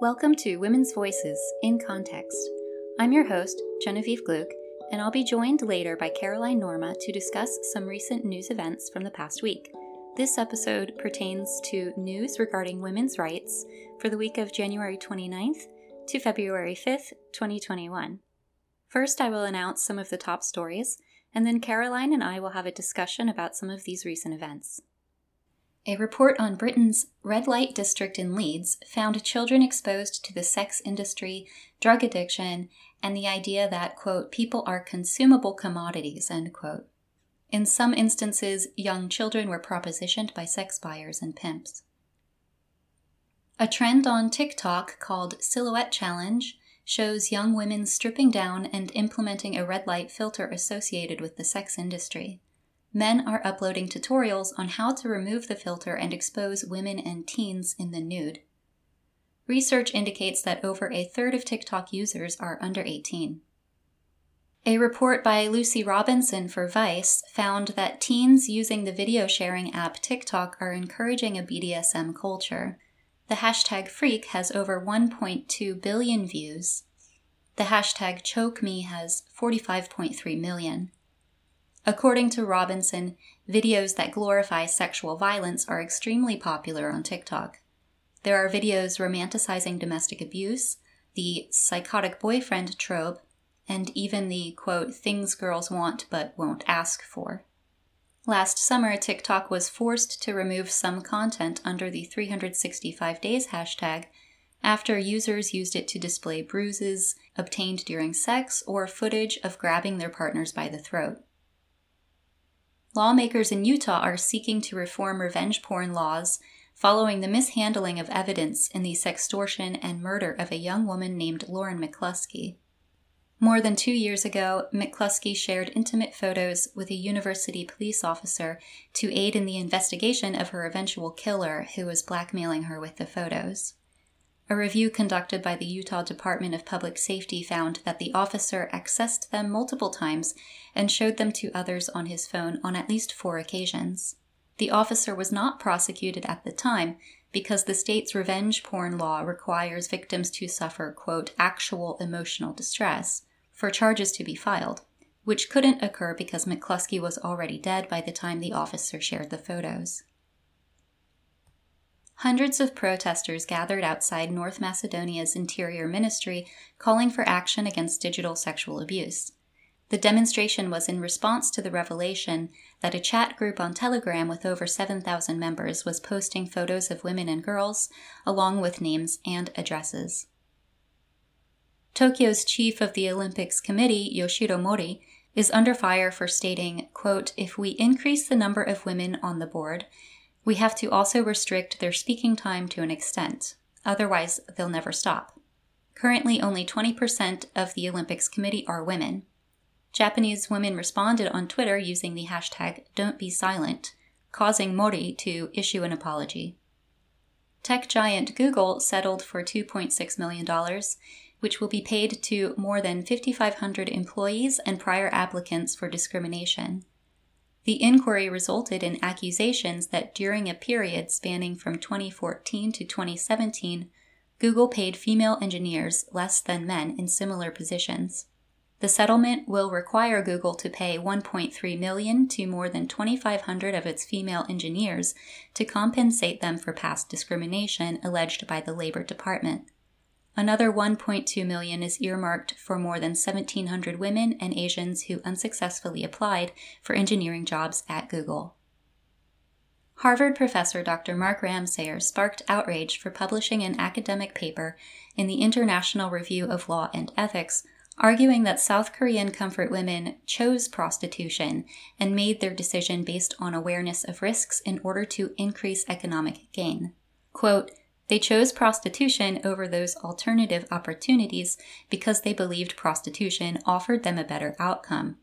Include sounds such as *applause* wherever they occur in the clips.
Welcome to Women's Voices in Context. I'm your host, Genevieve Gluck, and I'll be joined later by Caroline Norma to discuss some recent news events from the past week. This episode pertains to news regarding women's rights for the week of January 29th to February 5th, 2021. First, I will announce some of the top stories, and then Caroline and I will have a discussion about some of these recent events. A report on Britain's red light district in Leeds found children exposed to the sex industry, drug addiction, and the idea that, quote, people are consumable commodities, end quote. In some instances, young children were propositioned by sex buyers and pimps. A trend on TikTok called Silhouette Challenge shows young women stripping down and implementing a red light filter associated with the sex industry men are uploading tutorials on how to remove the filter and expose women and teens in the nude. Research indicates that over a third of TikTok users are under 18. A report by Lucy Robinson for Vice found that teens using the video sharing app TikTok are encouraging a BDSM culture. The hashtag freak has over 1.2 billion views. The hashtag choke me has 45.3 million. According to Robinson, videos that glorify sexual violence are extremely popular on TikTok. There are videos romanticizing domestic abuse, the psychotic boyfriend trope, and even the quote, things girls want but won't ask for. Last summer, TikTok was forced to remove some content under the 365 days hashtag after users used it to display bruises obtained during sex or footage of grabbing their partners by the throat. Lawmakers in Utah are seeking to reform revenge porn laws following the mishandling of evidence in the sextortion and murder of a young woman named Lauren McCluskey. More than two years ago, McCluskey shared intimate photos with a university police officer to aid in the investigation of her eventual killer, who was blackmailing her with the photos. A review conducted by the Utah Department of Public Safety found that the officer accessed them multiple times and showed them to others on his phone on at least four occasions. The officer was not prosecuted at the time because the state's revenge porn law requires victims to suffer, quote, actual emotional distress for charges to be filed, which couldn't occur because McCluskey was already dead by the time the officer shared the photos. Hundreds of protesters gathered outside North Macedonia's Interior Ministry calling for action against digital sexual abuse. The demonstration was in response to the revelation that a chat group on Telegram with over 7,000 members was posting photos of women and girls, along with names and addresses. Tokyo's chief of the Olympics Committee, Yoshiro Mori, is under fire for stating, quote, If we increase the number of women on the board, we have to also restrict their speaking time to an extent, otherwise, they'll never stop. Currently, only 20% of the Olympics committee are women. Japanese women responded on Twitter using the hashtag Don't Be Silent, causing Mori to issue an apology. Tech giant Google settled for $2.6 million, which will be paid to more than 5,500 employees and prior applicants for discrimination. The inquiry resulted in accusations that during a period spanning from 2014 to 2017, Google paid female engineers less than men in similar positions. The settlement will require Google to pay 1.3 million to more than 2500 of its female engineers to compensate them for past discrimination alleged by the Labor Department. Another 1.2 million is earmarked for more than 1700 women and Asians who unsuccessfully applied for engineering jobs at Google. Harvard professor Dr. Mark Ramseyer sparked outrage for publishing an academic paper in the International Review of Law and Ethics arguing that South Korean comfort women chose prostitution and made their decision based on awareness of risks in order to increase economic gain. Quote, they chose prostitution over those alternative opportunities because they believed prostitution offered them a better outcome.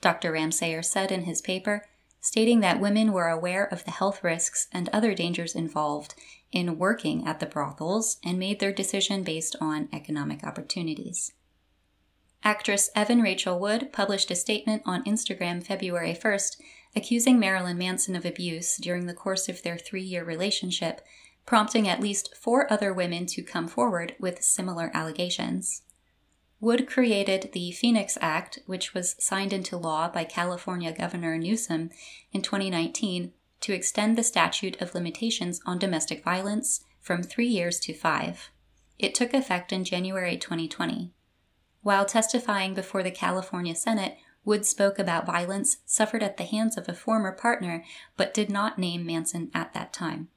Dr. Ramseyer said in his paper, stating that women were aware of the health risks and other dangers involved in working at the brothels and made their decision based on economic opportunities. Actress Evan Rachel Wood published a statement on Instagram February 1st accusing Marilyn Manson of abuse during the course of their three year relationship prompting at least four other women to come forward with similar allegations. Wood created the Phoenix Act, which was signed into law by California Governor Newsom in 2019 to extend the statute of limitations on domestic violence from three years to five. It took effect in January 2020. While testifying before the California Senate, Wood spoke about violence suffered at the hands of a former partner, but did not name Manson at that time.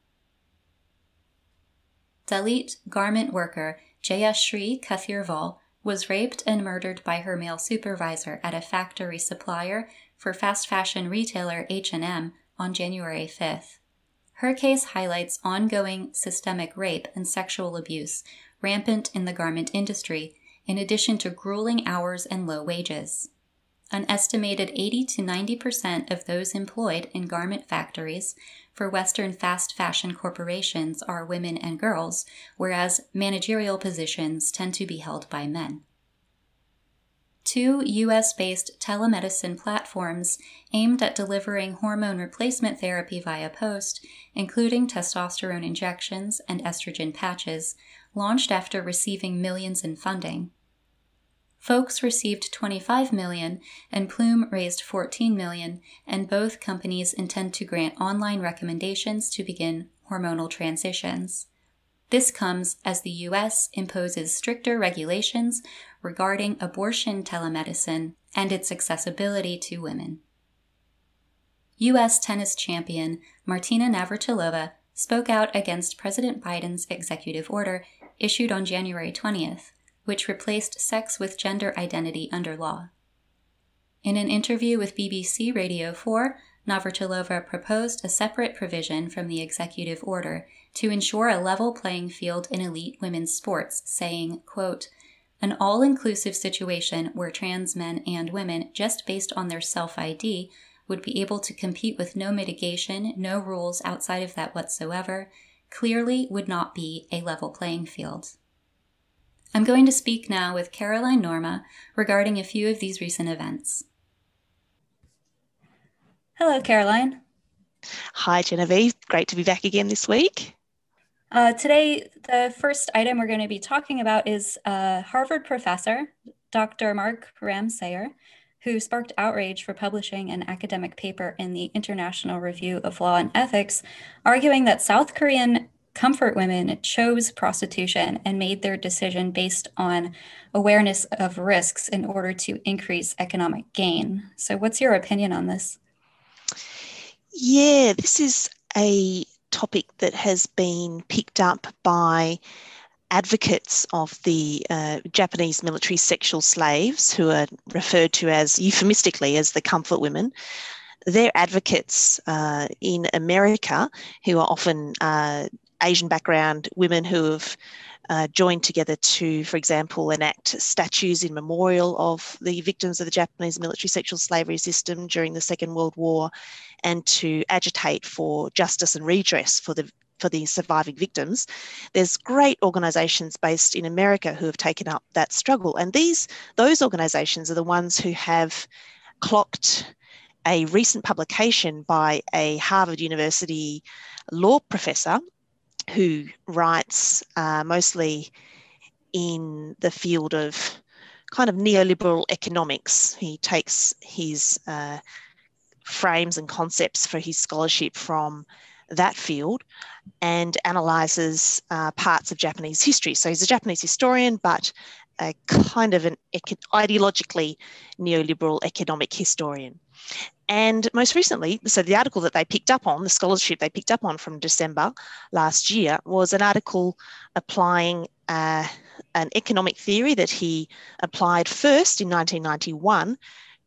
Dalit garment worker Jayashree Kathiravel was raped and murdered by her male supervisor at a factory supplier for fast fashion retailer H&M on January 5th. Her case highlights ongoing systemic rape and sexual abuse rampant in the garment industry, in addition to grueling hours and low wages. An estimated 80 to 90% of those employed in garment factories for Western fast fashion corporations are women and girls, whereas managerial positions tend to be held by men. Two US based telemedicine platforms aimed at delivering hormone replacement therapy via post, including testosterone injections and estrogen patches, launched after receiving millions in funding. Folx received 25 million and Plume raised 14 million, and both companies intend to grant online recommendations to begin hormonal transitions. This comes as the US imposes stricter regulations regarding abortion telemedicine and its accessibility to women. US tennis champion Martina Navratilova spoke out against President Biden's executive order issued on January 20th which replaced sex with gender identity under law. In an interview with BBC Radio 4, Navratilova proposed a separate provision from the executive order to ensure a level playing field in elite women's sports, saying, quote, an all inclusive situation where trans men and women, just based on their self ID, would be able to compete with no mitigation, no rules outside of that whatsoever, clearly would not be a level playing field. I'm going to speak now with Caroline Norma regarding a few of these recent events. Hello, Caroline. Hi, Genevieve. Great to be back again this week. Uh, today, the first item we're going to be talking about is a Harvard professor, Dr. Mark Ramseyer, who sparked outrage for publishing an academic paper in the International Review of Law and Ethics, arguing that South Korean comfort women chose prostitution and made their decision based on awareness of risks in order to increase economic gain. So, what's your opinion on this? Yeah, this is a topic that has been picked up by advocates of the uh, Japanese military sexual slaves, who are referred to as euphemistically as the comfort women. They're advocates uh, in America who are often uh, Asian background women who have uh, joined together to, for example, enact statues in memorial of the victims of the Japanese military sexual slavery system during the Second World War and to agitate for justice and redress for the for the surviving victims. There's great organisations based in America who have taken up that struggle, and these those organisations are the ones who have clocked a recent publication by a Harvard University law professor who writes uh, mostly in the field of kind of neoliberal economics. He takes his uh, frames and concepts for his scholarship from that field and analyzes uh, parts of Japanese history. So he's a Japanese historian, but a kind of an ideologically neoliberal economic historian. And most recently, so the article that they picked up on, the scholarship they picked up on from December last year, was an article applying uh, an economic theory that he applied first in 1991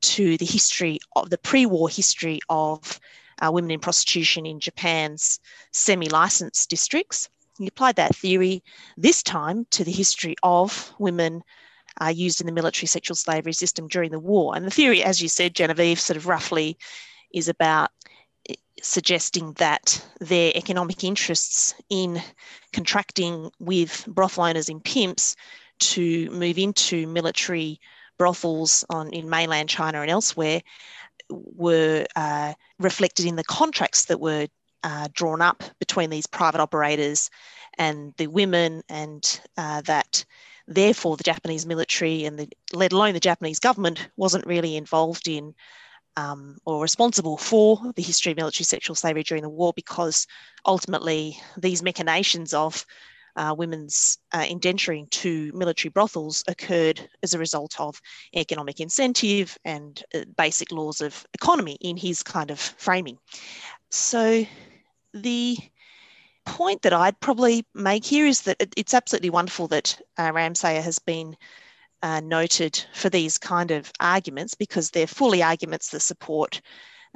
to the history of the pre war history of uh, women in prostitution in Japan's semi licensed districts. He applied that theory this time to the history of women uh, used in the military sexual slavery system during the war. And the theory, as you said, Genevieve, sort of roughly is about eh, suggesting that their economic interests in contracting with brothel owners and pimps to move into military brothels on in mainland China and elsewhere were uh, reflected in the contracts that were uh, drawn up between these private operators and the women, and uh, that therefore the Japanese military and the, let alone the Japanese government wasn't really involved in um, or responsible for the history of military sexual slavery during the war because ultimately these machinations of uh, women's uh, indenturing to military brothels occurred as a result of economic incentive and uh, basic laws of economy in his kind of framing. So the point that I'd probably make here is that it's absolutely wonderful that uh, Ramseyer has been uh, noted for these kind of arguments because they're fully arguments that support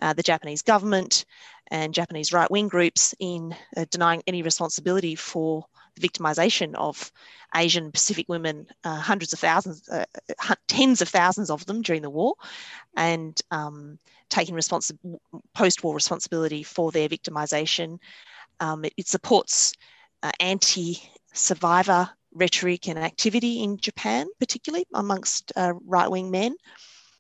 uh, the Japanese government and Japanese right wing groups in uh, denying any responsibility for the victimization of Asian Pacific women, uh, hundreds of thousands, uh, tens of thousands of them during the war, and um, taking post war responsibility for their victimization. Um, it, it, supports uh, anti survivor rhetoric and activity in Japan, particularly amongst uh, right wing men,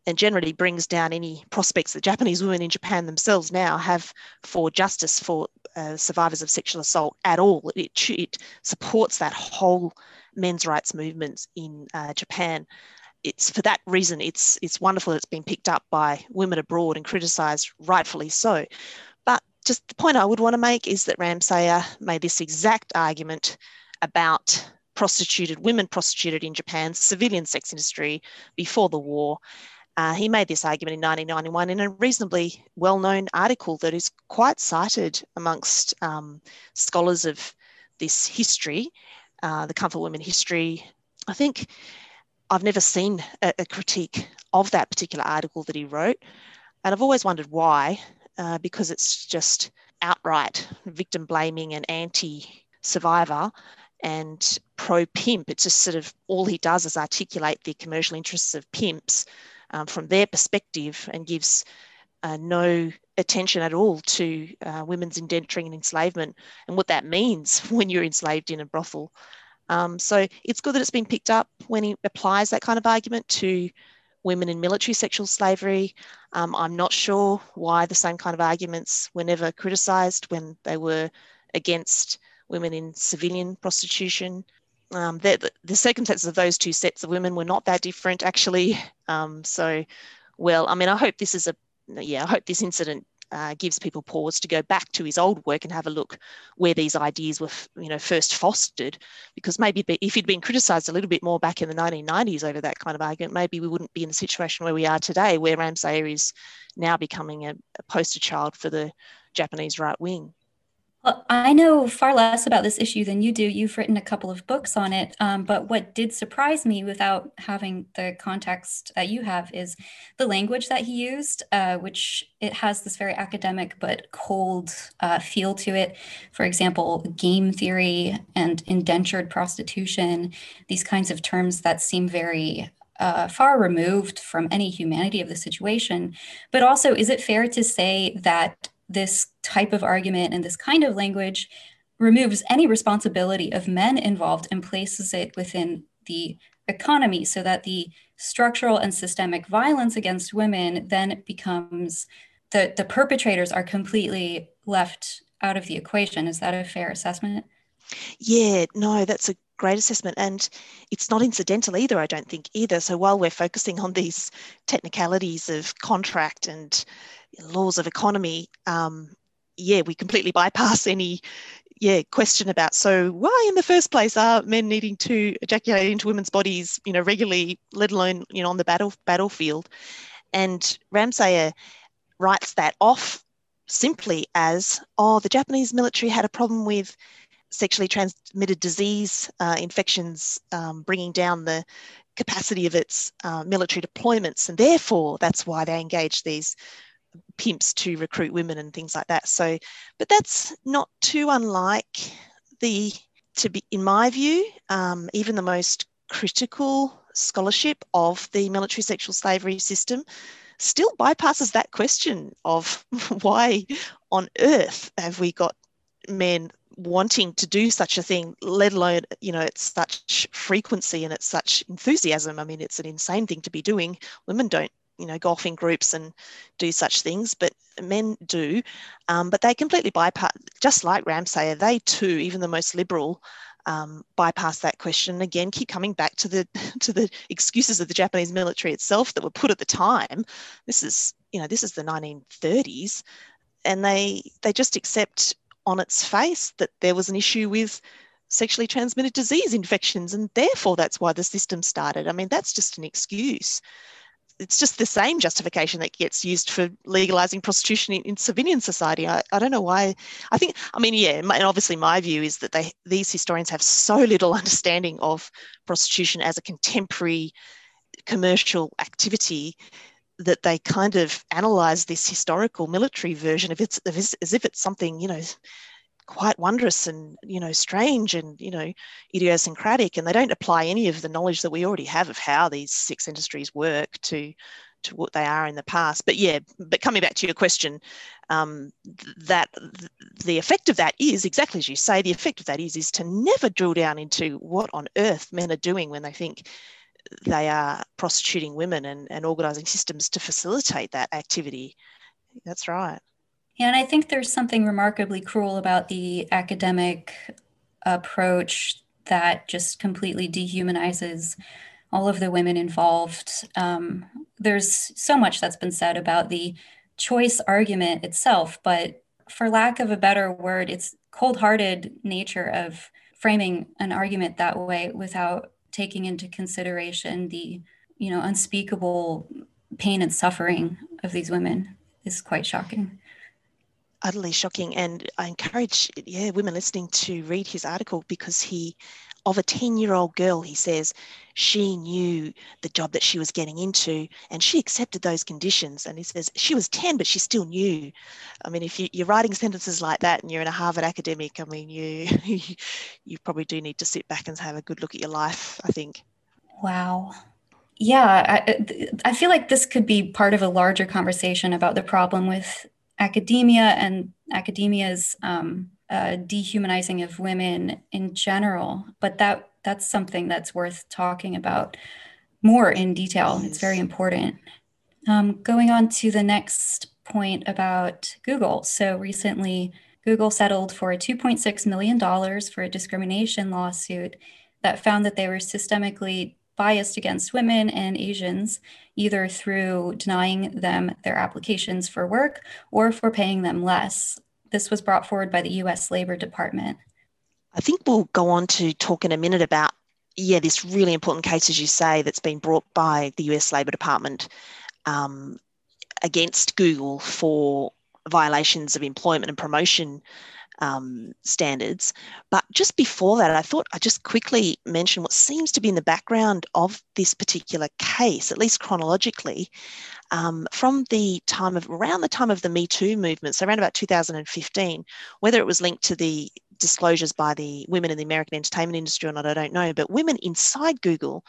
and generally brings down any prospects that Japanese women in Japan themselves now have for justice for uh, survivors of sexual assault at all. It, it supports that whole men's rights movement in uh, Japan. It's for that reason it's it's wonderful that it's been picked up by women abroad and criticised rightfully so. Just the point I would want to make is that Ramseyer made this exact argument about prostituted women prostituted in Japan's civilian sex industry before the war. Uh, he made this argument in 1991 in a reasonably well known article that is quite cited amongst um, scholars of this history, uh, the Comfort Women history. I think I've never seen a, a, critique of that particular article that he wrote. And I've always wondered why, uh, because it's just outright victim blaming and anti survivor and pro pimp. It's just sort of all he does is articulate the commercial interests of pimps um, from their perspective and gives uh, no attention at all to uh, women's indenturing and enslavement and what that means *laughs* when you're enslaved in a brothel. Um, so it's good that it's been picked up when he applies that kind of argument to women in military sexual slavery. Um, I'm not sure why the same kind of arguments were never criticised when they were against women in civilian prostitution. Um, the, the, circumstances of those two sets of women were not that different, actually. *laughs* Um, so, well, I mean, I hope this is a, yeah, I hope this incident uh, gives people pause to go back to his old work and have a look where these ideas were, you know, first fostered. Because maybe if he'd been criticised a little bit more back in the 1990s over that kind of argument, maybe we wouldn't be in the situation where we are today, where Ramseyer is now becoming a, a poster child for the Japanese right wing. Well, I know far less about this issue than you do. You've written a couple of books on it. Um, but what did surprise me without having the context that you have is the language that he used, uh, which it has this very academic but cold uh, feel to it. For example, game theory and indentured prostitution, these kinds of terms that seem very uh, far removed from any humanity of the situation. But also, is it fair to say that this type of argument and this kind of language removes any responsibility of men involved and places it within the economy so that the structural and systemic violence against women then becomes the, the perpetrators are completely left out of the equation. Is that a fair assessment? Yeah, no, that's a great assessment. And it's not incidental either, I don't think, either. So while we're focusing on these technicalities of contract and laws of economy, um, yeah, we completely bypass any yeah question about so why in the first place are men needing to ejaculate into women's bodies you know regularly let alone you know on the battle battlefield? And ramseyer writes that off simply as oh the japanese military had a problem with sexually transmitted disease uh, infections um, bringing down the capacity of its uh, military deployments and therefore that's why they engaged these pimps to recruit women and things like that. So, but that's not too unlike the, to be, in my view, um, even the most critical scholarship of the military sexual slavery system still bypasses that question of *laughs* why on earth have we got men wanting to do such a thing, let alone, you know, it's such frequency and it's such enthusiasm. I mean, it's an insane thing to be doing. Women don't you know, go off in groups and do such things, but men do. Um, but they completely bypass, just like Ramseyer, they too, even the most liberal, um, bypass that question again keep coming back to the *laughs* to the excuses of the japanese military itself that were put at the time this is you know this is the 1930s and they they just accept on its face that there was an issue with sexually transmitted disease infections and therefore that's why the system started i mean that's just an excuse it's just the same justification that gets used for legalizing prostitution in, in civilian society. I, I don't know why. I think, I mean, yeah, my, and obviously my view is that they these historians have so little *laughs* understanding of prostitution as a contemporary commercial activity that they kind of analyze this historical military version of it as if it's something, you know, quite wondrous and you know strange and you know idiosyncratic and they don't apply any of the knowledge that we already have of how these six industries work to to what they are in the past. But yeah but coming back to your question um, that the effect of that is exactly as you say the effect of that is is to never drill down into what on earth men are doing when they think they are prostituting women and, and organizing systems to facilitate that activity. That's right yeah, and I think there's something remarkably cruel about the academic approach that just completely dehumanizes all of the women involved. Um, there's so much that's been said about the choice argument itself, but for lack of a better word, it's cold-hearted nature of framing an argument that way without taking into consideration the, you know, unspeakable pain and suffering of these women is quite shocking utterly shocking. And I encourage, yeah, women listening to read his article because he, of a 10 year old girl, he says she knew the job that she was getting into and she accepted those conditions. And he says she was 10, but she still knew. I mean, if you, are writing sentences like that and you're in a Harvard academic, I mean, you, *laughs* you probably do need to sit back and have a good look at your life, I think. Wow. Yeah, I, I feel like this could be part of a larger conversation about the problem with academia and academia's um, uh, dehumanizing of women in general. But that that's something that's worth talking about more in detail. It's very important. Um, going on to the next point about Google. So recently, Google settled for $2.6 million for a discrimination lawsuit that found that they were systemically biased against women and Asians, either through denying them their applications for work or for paying them less. This was brought forward by the US Labor Department. I think we'll go on to talk in a minute about, yeah, this really important case, as you say, that's been brought by the US Labor Department um, against Google for violations of employment and promotion um, standards. But just before that, I thought I'd just quickly mention what seems to be in the background of this particular case, at least chronologically, um, from the time of around the time of the Me Too movement, so around about 2015, whether it was linked to the disclosures by the women in the American entertainment industry or not, I don't know, but women inside Google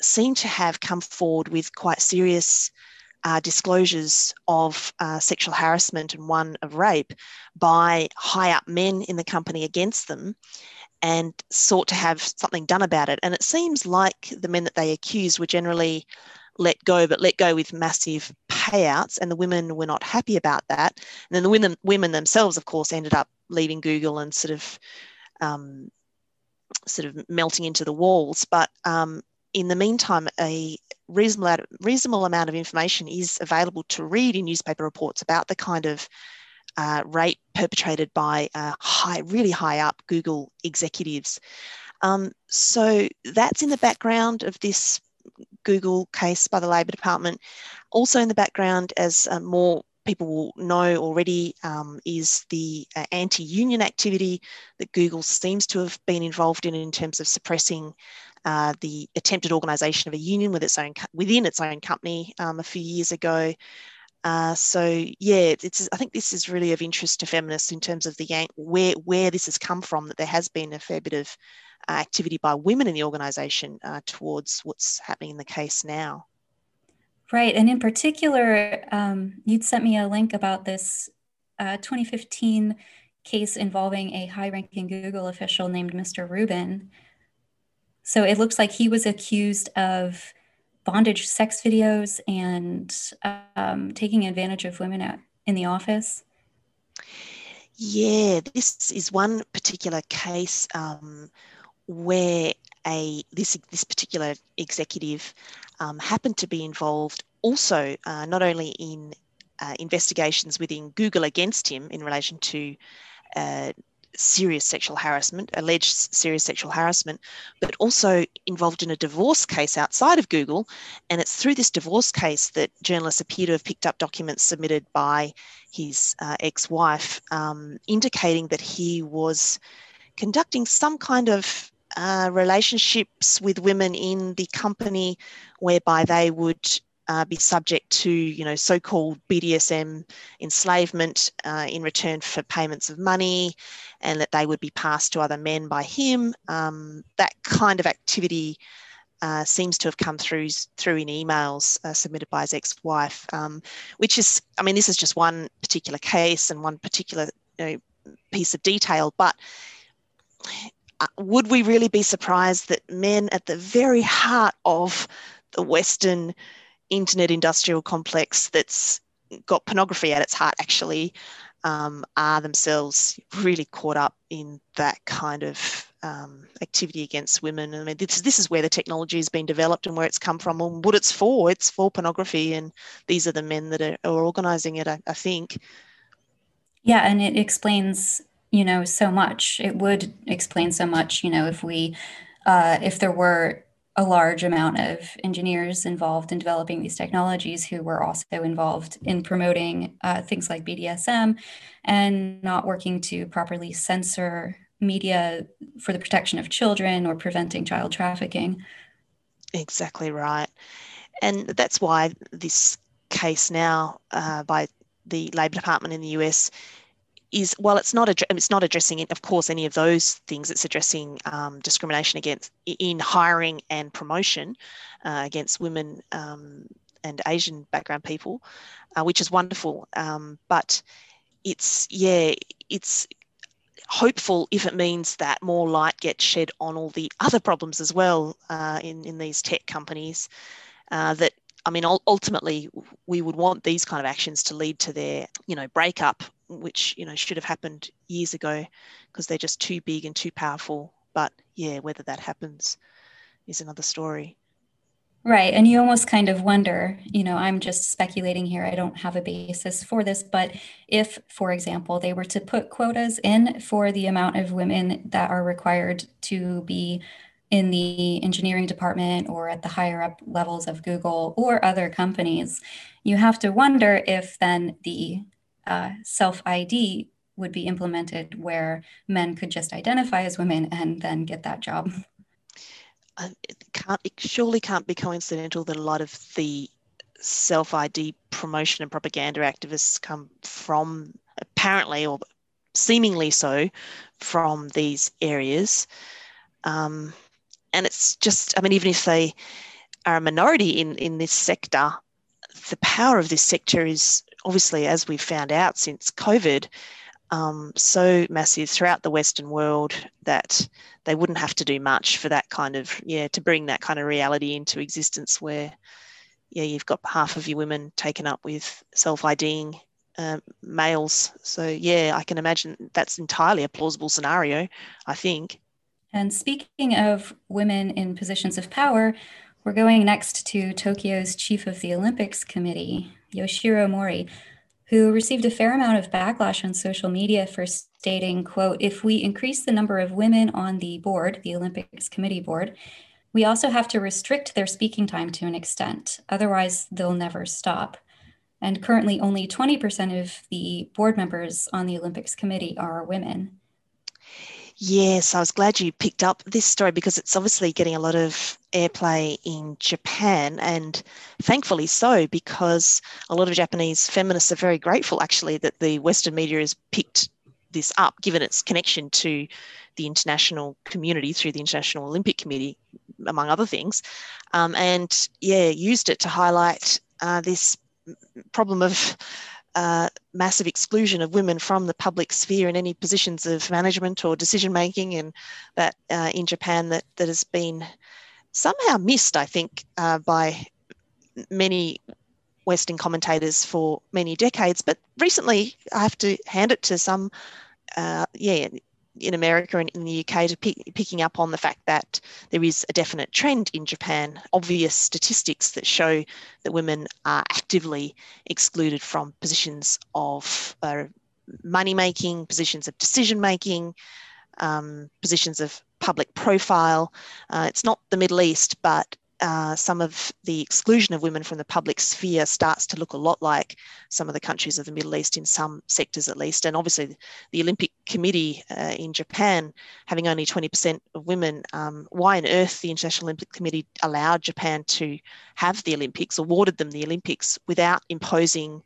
seem to have come forward with quite serious uh, disclosures of uh, sexual harassment and one of rape by high up men in the company against them and sought to have something done about it. And it seems like the men that they accused were generally let go, but let go with massive payouts, and the women were not happy about that. And then the women, women themselves, of course, ended up leaving Google and sort of um, sort of melting into the walls. But um, in the meantime, a reasonable, reasonable amount of information is available to read in newspaper reports about the kind of uh, rape perpetrated by uh, high, really high up Google executives. Um, so that's in the background of this Google case by the Labor Department. Also in the background, as uh, more people will know already, um, is the uh, anti-union activity that Google seems to have been involved in in terms of suppressing uh, the attempted organisation of a union with its own within its own company um, a few years ago. Uh, so yeah, it's, I think this is really of interest to feminists in terms of the where where this has come from. That there has been a fair bit of uh, activity by women in the organisation uh, towards what's happening in the case now. Right, and in particular, um, you'd sent me a link about this uh, 2015 case involving a high-ranking Google official named Mr. Rubin, so it looks like he was accused of bondage sex videos and um, taking advantage of women at, in the office? Yeah, this is one particular case um, where a this this particular executive um, happened to be involved also uh, not only in uh, investigations within Google against him in relation to uh, serious sexual harassment, alleged serious sexual harassment, but also involved in a divorce case outside of Google. And it's through this divorce case that journalists appear to have picked up documents submitted by his uh, ex wife um, indicating that he was conducting some kind of uh, relationships with women in the company whereby they would uh, be subject to, you know, so-called BDSM enslavement uh, in return for payments of money, and that they would be passed to other men by him. Um, that kind of activity uh, seems to have come through through in emails uh, submitted by his ex-wife, um, which is, I mean, this is just one particular case and one particular you know, piece of detail, but uh, would we really be surprised that men at the very heart of the Western internet industrial complex that's got pornography at its heart actually um, are themselves really caught up in that kind of um, activity against women. I mean, this, this is where the technology has been developed and where it's come from and what it's for. It's for pornography, and these are the men that are, are organising it, I, I think. Yeah, and it explains, you know, so much. It would explain so much, you know, if we, uh, if there were a large amount of engineers involved in developing these technologies who were also involved in promoting uh, things like BDSM and not working to properly censor media for the protection of children or preventing child trafficking. Exactly right. And that's why this case now uh, by the Labor Department in the US is while it's not ad- it's not addressing of course any of those things it's addressing um, discrimination against in hiring and promotion uh, against women um, and asian background people uh, which is wonderful. Um, but it's yeah it's hopeful if it means that more light gets shed on all the other problems as well uh, in in these tech companies uh, that I mean, ultimately, we would want these kind of actions to lead to their, you know, breakup which you know should have happened years ago because they're just too big and too powerful. But yeah whether that happens is another story. Right and you almost kind of wonder you know i'm just speculating here i don't have a basis for this but if for example they were to put quotas in for the amount of women that are required to be in the engineering department or at the higher up levels of Google or other companies, you have to wonder if then the uh, self ID would be implemented where men could just identify as women and then get that job. Uh, it can't it surely can't be coincidental that a lot of the self ID promotion and propaganda activists come from apparently or seemingly so from these areas. Um, and it's just, I mean, even if they are a minority in, in this sector, the power of this sector is obviously, as we've found out since COVID, um, so massive throughout the Western world that they wouldn't have to do much for that kind of, yeah, to bring that kind of reality into existence where, yeah, you've got half of your women taken up with self IDing um, males. So, yeah, I can imagine that's entirely a plausible scenario, I think. And speaking of women in positions of power, we're going next to Tokyo's chief of the Olympics Committee, Yoshiro Mori, who received a fair amount of backlash on social media for stating, quote, if we increase the number of women on the board, the Olympics Committee board, we also have to restrict their speaking time to an extent. Otherwise, they'll never stop. And currently, only 20% of the board members on the Olympics Committee are women. Yes, I was glad you picked up this story because it's obviously getting a lot of airplay in Japan, and thankfully so, because a lot of Japanese feminists are very grateful actually that the Western media has picked this up, given its connection to the international community through the International Olympic Committee, among other things, um, and yeah, used it to highlight uh, this problem of uh, massive exclusion of women from the public sphere in any positions of management or decision making, and that uh, in Japan that that has been somehow missed, I think, uh, by many Western commentators for many decades, but recently I have to hand it to some, uh, yeah, in America and in the UK to pick, picking up on the fact that there is a definite trend in Japan, obvious statistics that show that women are actively excluded from positions of uh, money making, positions of decision making, um, positions of public profile. Uh, it's not the Middle East, but uh, some of the exclusion of women from the public sphere starts to look a lot like some of the countries of the Middle East in some sectors at least. And obviously, the Olympic Committee uh, in Japan, having only 20% of women, um, why on earth the International Olympic Committee allowed Japan to have the Olympics, awarded them the Olympics without imposing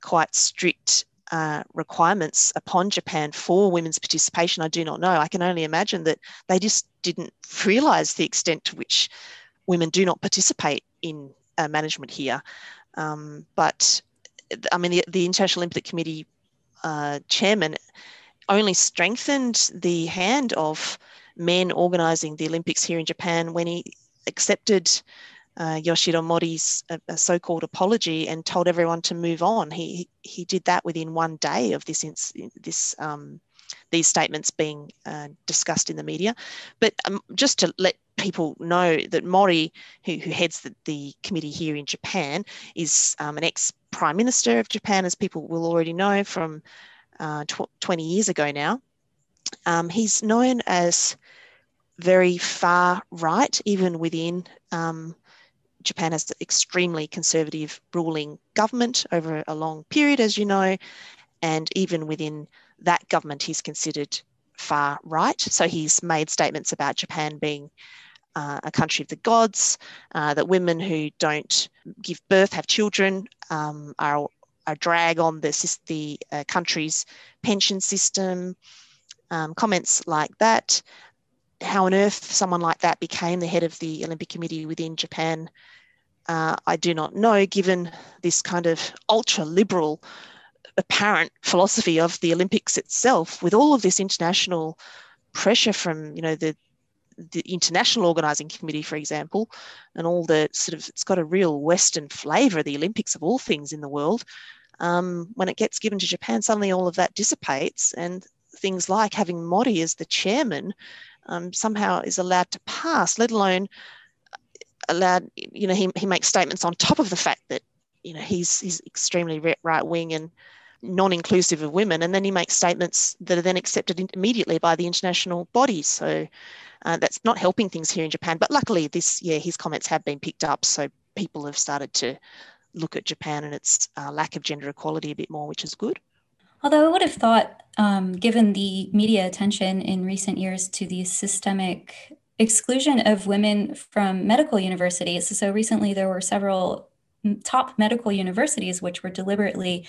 quite strict uh, requirements upon Japan for women's participation, I do not know. I can only imagine that they just didn't realize the extent to which women do not participate in uh, management here. Um, but I mean, the, the International Olympic Committee uh, chairman only strengthened the hand of men organizing the Olympics here in Japan when he accepted uh, Mori's uh, so-called apology and told everyone to move on. He he did that within one day of this this um, these statements being uh, discussed in the media. But um, just to let people know that Mori, who, who heads the, the, committee here in Japan, is um, an ex prime minister of Japan, as people will already know from uh, tw- 20 years ago now. Um, he's known as very far right, even within um, Japan has extremely conservative ruling government over a long period, as you know, and even within that government, he's considered far right. So he's made statements about Japan being uh, a country of the gods, uh, that women who don't give birth, have children, um, are a drag on the, the uh, country's pension system, um, comments like that. How on earth someone like that became the head of the Olympic Committee within Japan, uh, I do not know, given this kind of ultra liberal apparent philosophy of the Olympics itself, with all of this international pressure from you know the the international organizing committee for example and all the sort of it's got a real western flavor the olympics of all things in the world. Um, when it gets given to japan suddenly all of that dissipates and things like having Mori as the chairman um, somehow is allowed to pass let alone allowed you know he, he makes statements on top of the fact that you know he's he's extremely right wing and non-inclusive of women and then he makes statements that are then accepted immediately by the international bodies so uh, that's not helping things here in japan but luckily this year his comments have been picked up. So people have started to look at japan and its uh, lack of gender equality a bit more which is good. Although i would have thought um, given the media attention in recent years to the systemic exclusion of women from medical universities so recently there were several top medical universities which were deliberately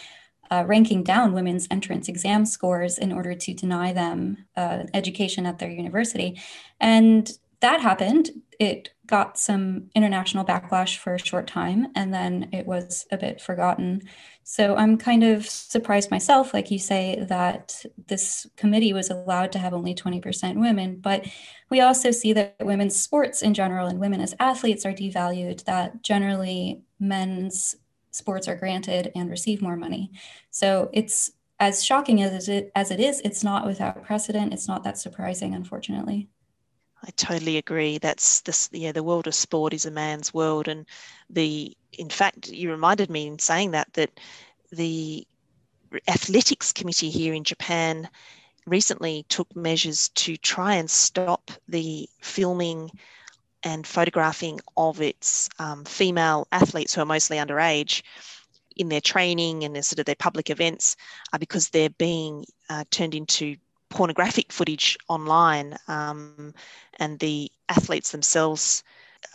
uh, ranking down women's entrance exam scores in order to deny them uh, education at their university. And that happened. It got some international backlash for a short time and then it was a bit forgotten. So I'm kind of surprised myself, like you say, that this committee was allowed to have only 20% women. But we also see that women's sports in general and women as athletes are devalued, that generally men's sports are granted and receive more money. So it's as shocking as it as it is, it's not without precedent. It's not that surprising, unfortunately. I totally agree. That's this yeah, the world of sport is a man's world. And the in fact, you reminded me in saying that that the athletics committee here in Japan recently took measures to try and stop the filming and photographing of its um, female athletes who are mostly underage in their training and their sort of their public events uh, because they're being uh, turned into pornographic footage online um, and the athletes themselves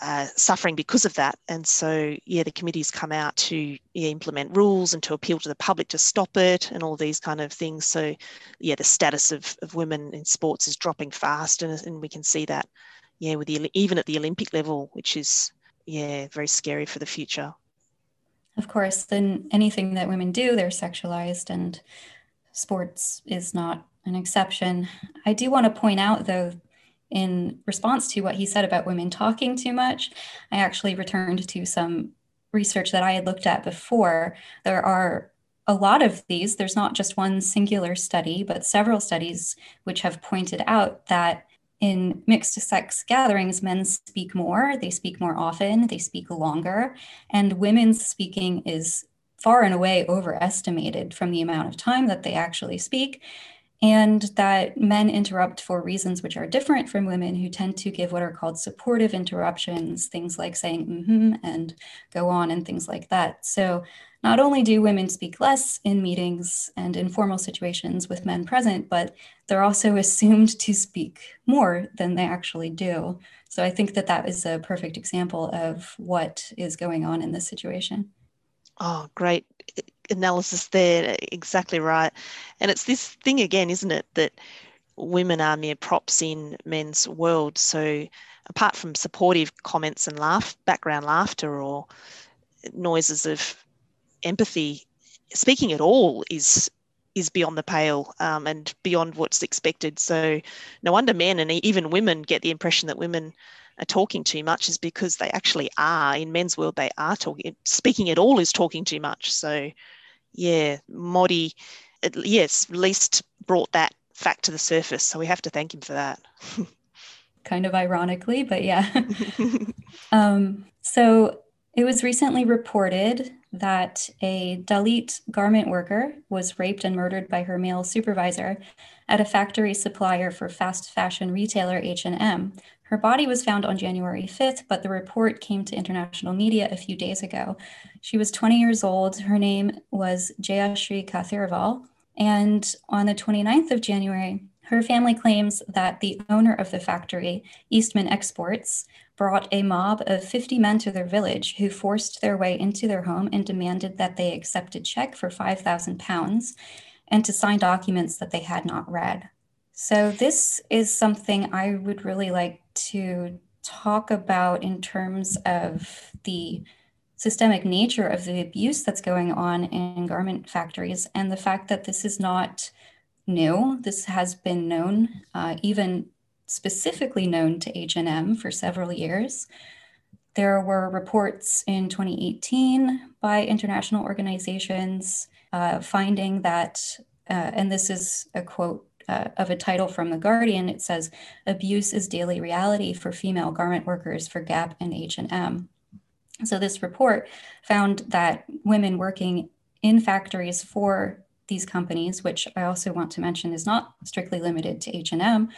uh, suffering because of that. And so, yeah, the committee's come out to yeah, implement rules and to appeal to the public to stop it and all these kind of things. So, yeah, the status of, of women in sports is dropping fast, and, and we can see that yeah, with the even at the Olympic level, which is yeah very scary for the future. Of course, then anything that women do, they're sexualized, and sports is not an exception. I do want to point out, though, in response to what he said about women talking too much, I actually returned to some research that I had looked at before, there are a lot of these, there's not just one singular study, but several studies which have pointed out that in mixed sex gatherings, men speak more, they speak more often, they speak longer, and women's speaking is far and away overestimated from the amount of time that they actually speak and that men interrupt for reasons which are different from women who tend to give what are called supportive interruptions, things like saying mm-hmm and go on and things like that. So not only do women speak less in meetings and informal situations with men present, but they're also *laughs* assumed to speak more than they actually do. So I think that that is a perfect example of what is going on in this situation. Oh, great analysis there. Exactly right. And it's this thing again, isn't it, that women are mere props in men's world. So apart from supportive comments and laugh, background laughter or noises of empathy, speaking at all is is beyond the pale um, and beyond what's expected. So no wonder men and even women get the impression that women are talking too much is because they actually are. In men's world they are talking speaking at all is talking too much. So yeah Mori yes at least brought that fact to the surface. So we have to thank him for that. *laughs* Kind of ironically but yeah. *laughs* *laughs* Um, so it was recently reported that a Dalit garment worker was raped and murdered by her male supervisor at a factory supplier for fast fashion retailer H&M, her body was found on January 5th, but the report came to international media a few days ago. She was 20 years old. Her name was Jayashri Kathiravel. And on the 29th of January, her family claims that the owner of the factory, Eastman Exports, brought a mob of 50 men to their village who forced their way into their home and demanded that they accept a check for 5,000 pounds and to sign documents that they had not read. So, this is something I would really like to talk about in terms of the systemic nature of the abuse that's going on in garment factories and the fact that this is not new. This has been known, uh, even specifically known to H&M for several years. There were reports in 2018 by international organizations uh, finding that, uh, and this is a quote uh, of a title from The Guardian, it says, Abuse is daily reality for female garment workers for Gap and H&M. So this report found that women working in factories for these companies, which I also want to mention is not strictly limited to H&M,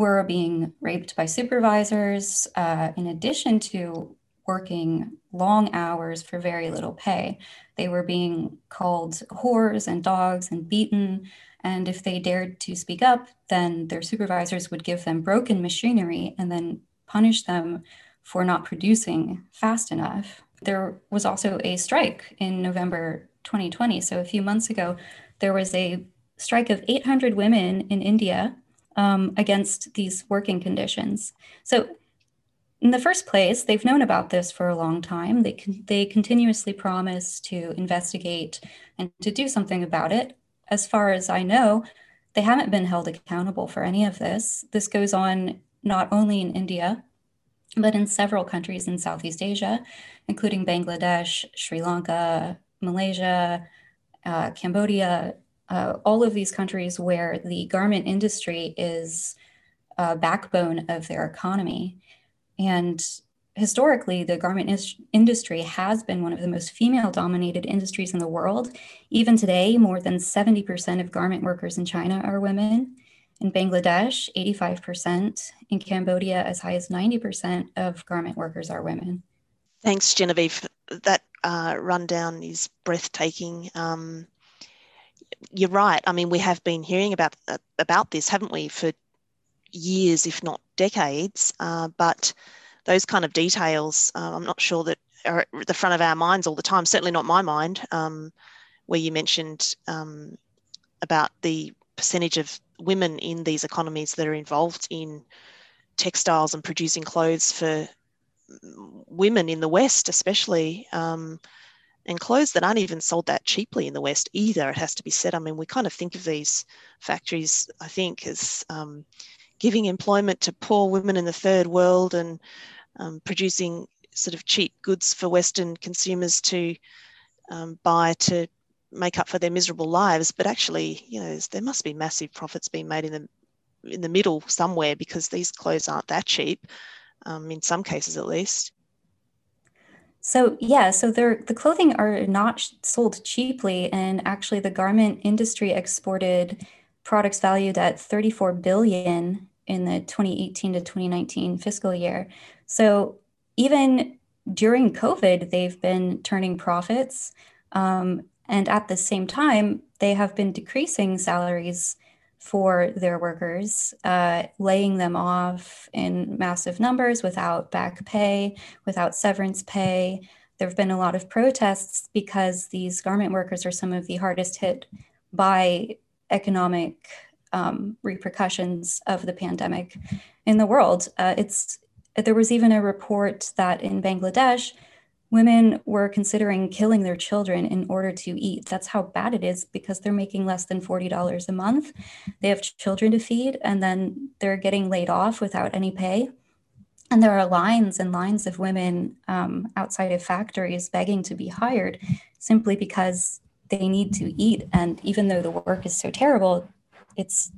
were being raped by supervisors uh, in addition to working long hours for very little pay. They were being called whores and dogs and beaten. And if they dared to speak up, then their supervisors would give them broken machinery and then punish them for not producing fast enough. There was also a strike in November 2020. So a few months ago, there was a strike of 800 women in India um, against these working conditions. So in the first place, they've known about this for a long time. They, con- they continuously promise to investigate and to do something about it as far as I know, they haven't been held accountable for any of this. This goes on not only in India, but in several countries in Southeast Asia, including Bangladesh, Sri Lanka, Malaysia, uh, Cambodia, uh, all of these countries where the garment industry is a backbone of their economy. And historically, the garment is- industry has been one of the most female dominated industries in the world. Even today, more than 70% of garment workers in China are women. In Bangladesh, 85%. In Cambodia, as high as 90% of garment workers are women. Thanks, Genevieve. That uh, rundown is breathtaking. Um, you're right. I mean, we have been hearing about uh, about this, haven't we, for years, if not decades. Uh, but those kind of details, uh, I'm not sure that are at the front of our minds all the time. Certainly not my mind. Um, where you mentioned um, about the percentage of women in these economies that are involved in textiles and producing clothes for women in the West, especially, um, and clothes that aren't even sold that cheaply in the West either. It has to be said. I mean, we kind of think of these factories, I think, as um, giving employment to poor women in the third world and um, producing sort of cheap goods for Western consumers to um, buy to make up for their miserable lives. But actually, you know, there must be massive profits being made in the in the middle somewhere because these clothes aren't that cheap, um, in some cases at least. So yeah, so the clothing are not sold cheaply, and actually, the garment industry exported products valued at 34 billion in the 2018 to 2019 fiscal year. So even during COVID, they've been turning profits, um, and at the same time, they have been decreasing salaries for their workers, uh, laying them off in massive numbers without back pay, without severance pay. There have been a lot of protests because these garment workers are some of the hardest hit by economic um, repercussions of the pandemic in the world. Uh, it's there was even a report that in Bangladesh, women were considering killing their children in order to eat. That's how bad it is because they're making less than $40 a month. They have children to feed, and then they're getting laid off without any pay. And there are lines and lines of women um, outside of factories begging to be hired simply because they need to eat. And even though the work is so terrible, it's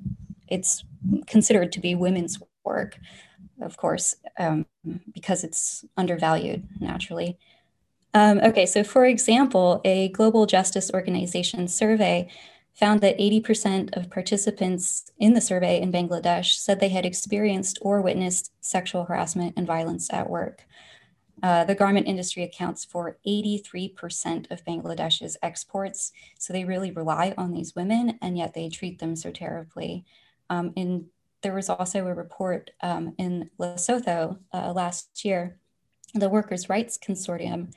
it's considered to be women's work, of course, um, because it's undervalued naturally. Um, okay, so for example, a global justice organization survey found that 80% of participants in the survey in Bangladesh said they had experienced or witnessed sexual harassment and violence at work. Uh, the garment industry accounts for 83% of Bangladesh's exports. So they really rely on these women, and yet they treat them so terribly. Um, and there was also a report um, in Lesotho uh, last year. The Workers' Rights Consortium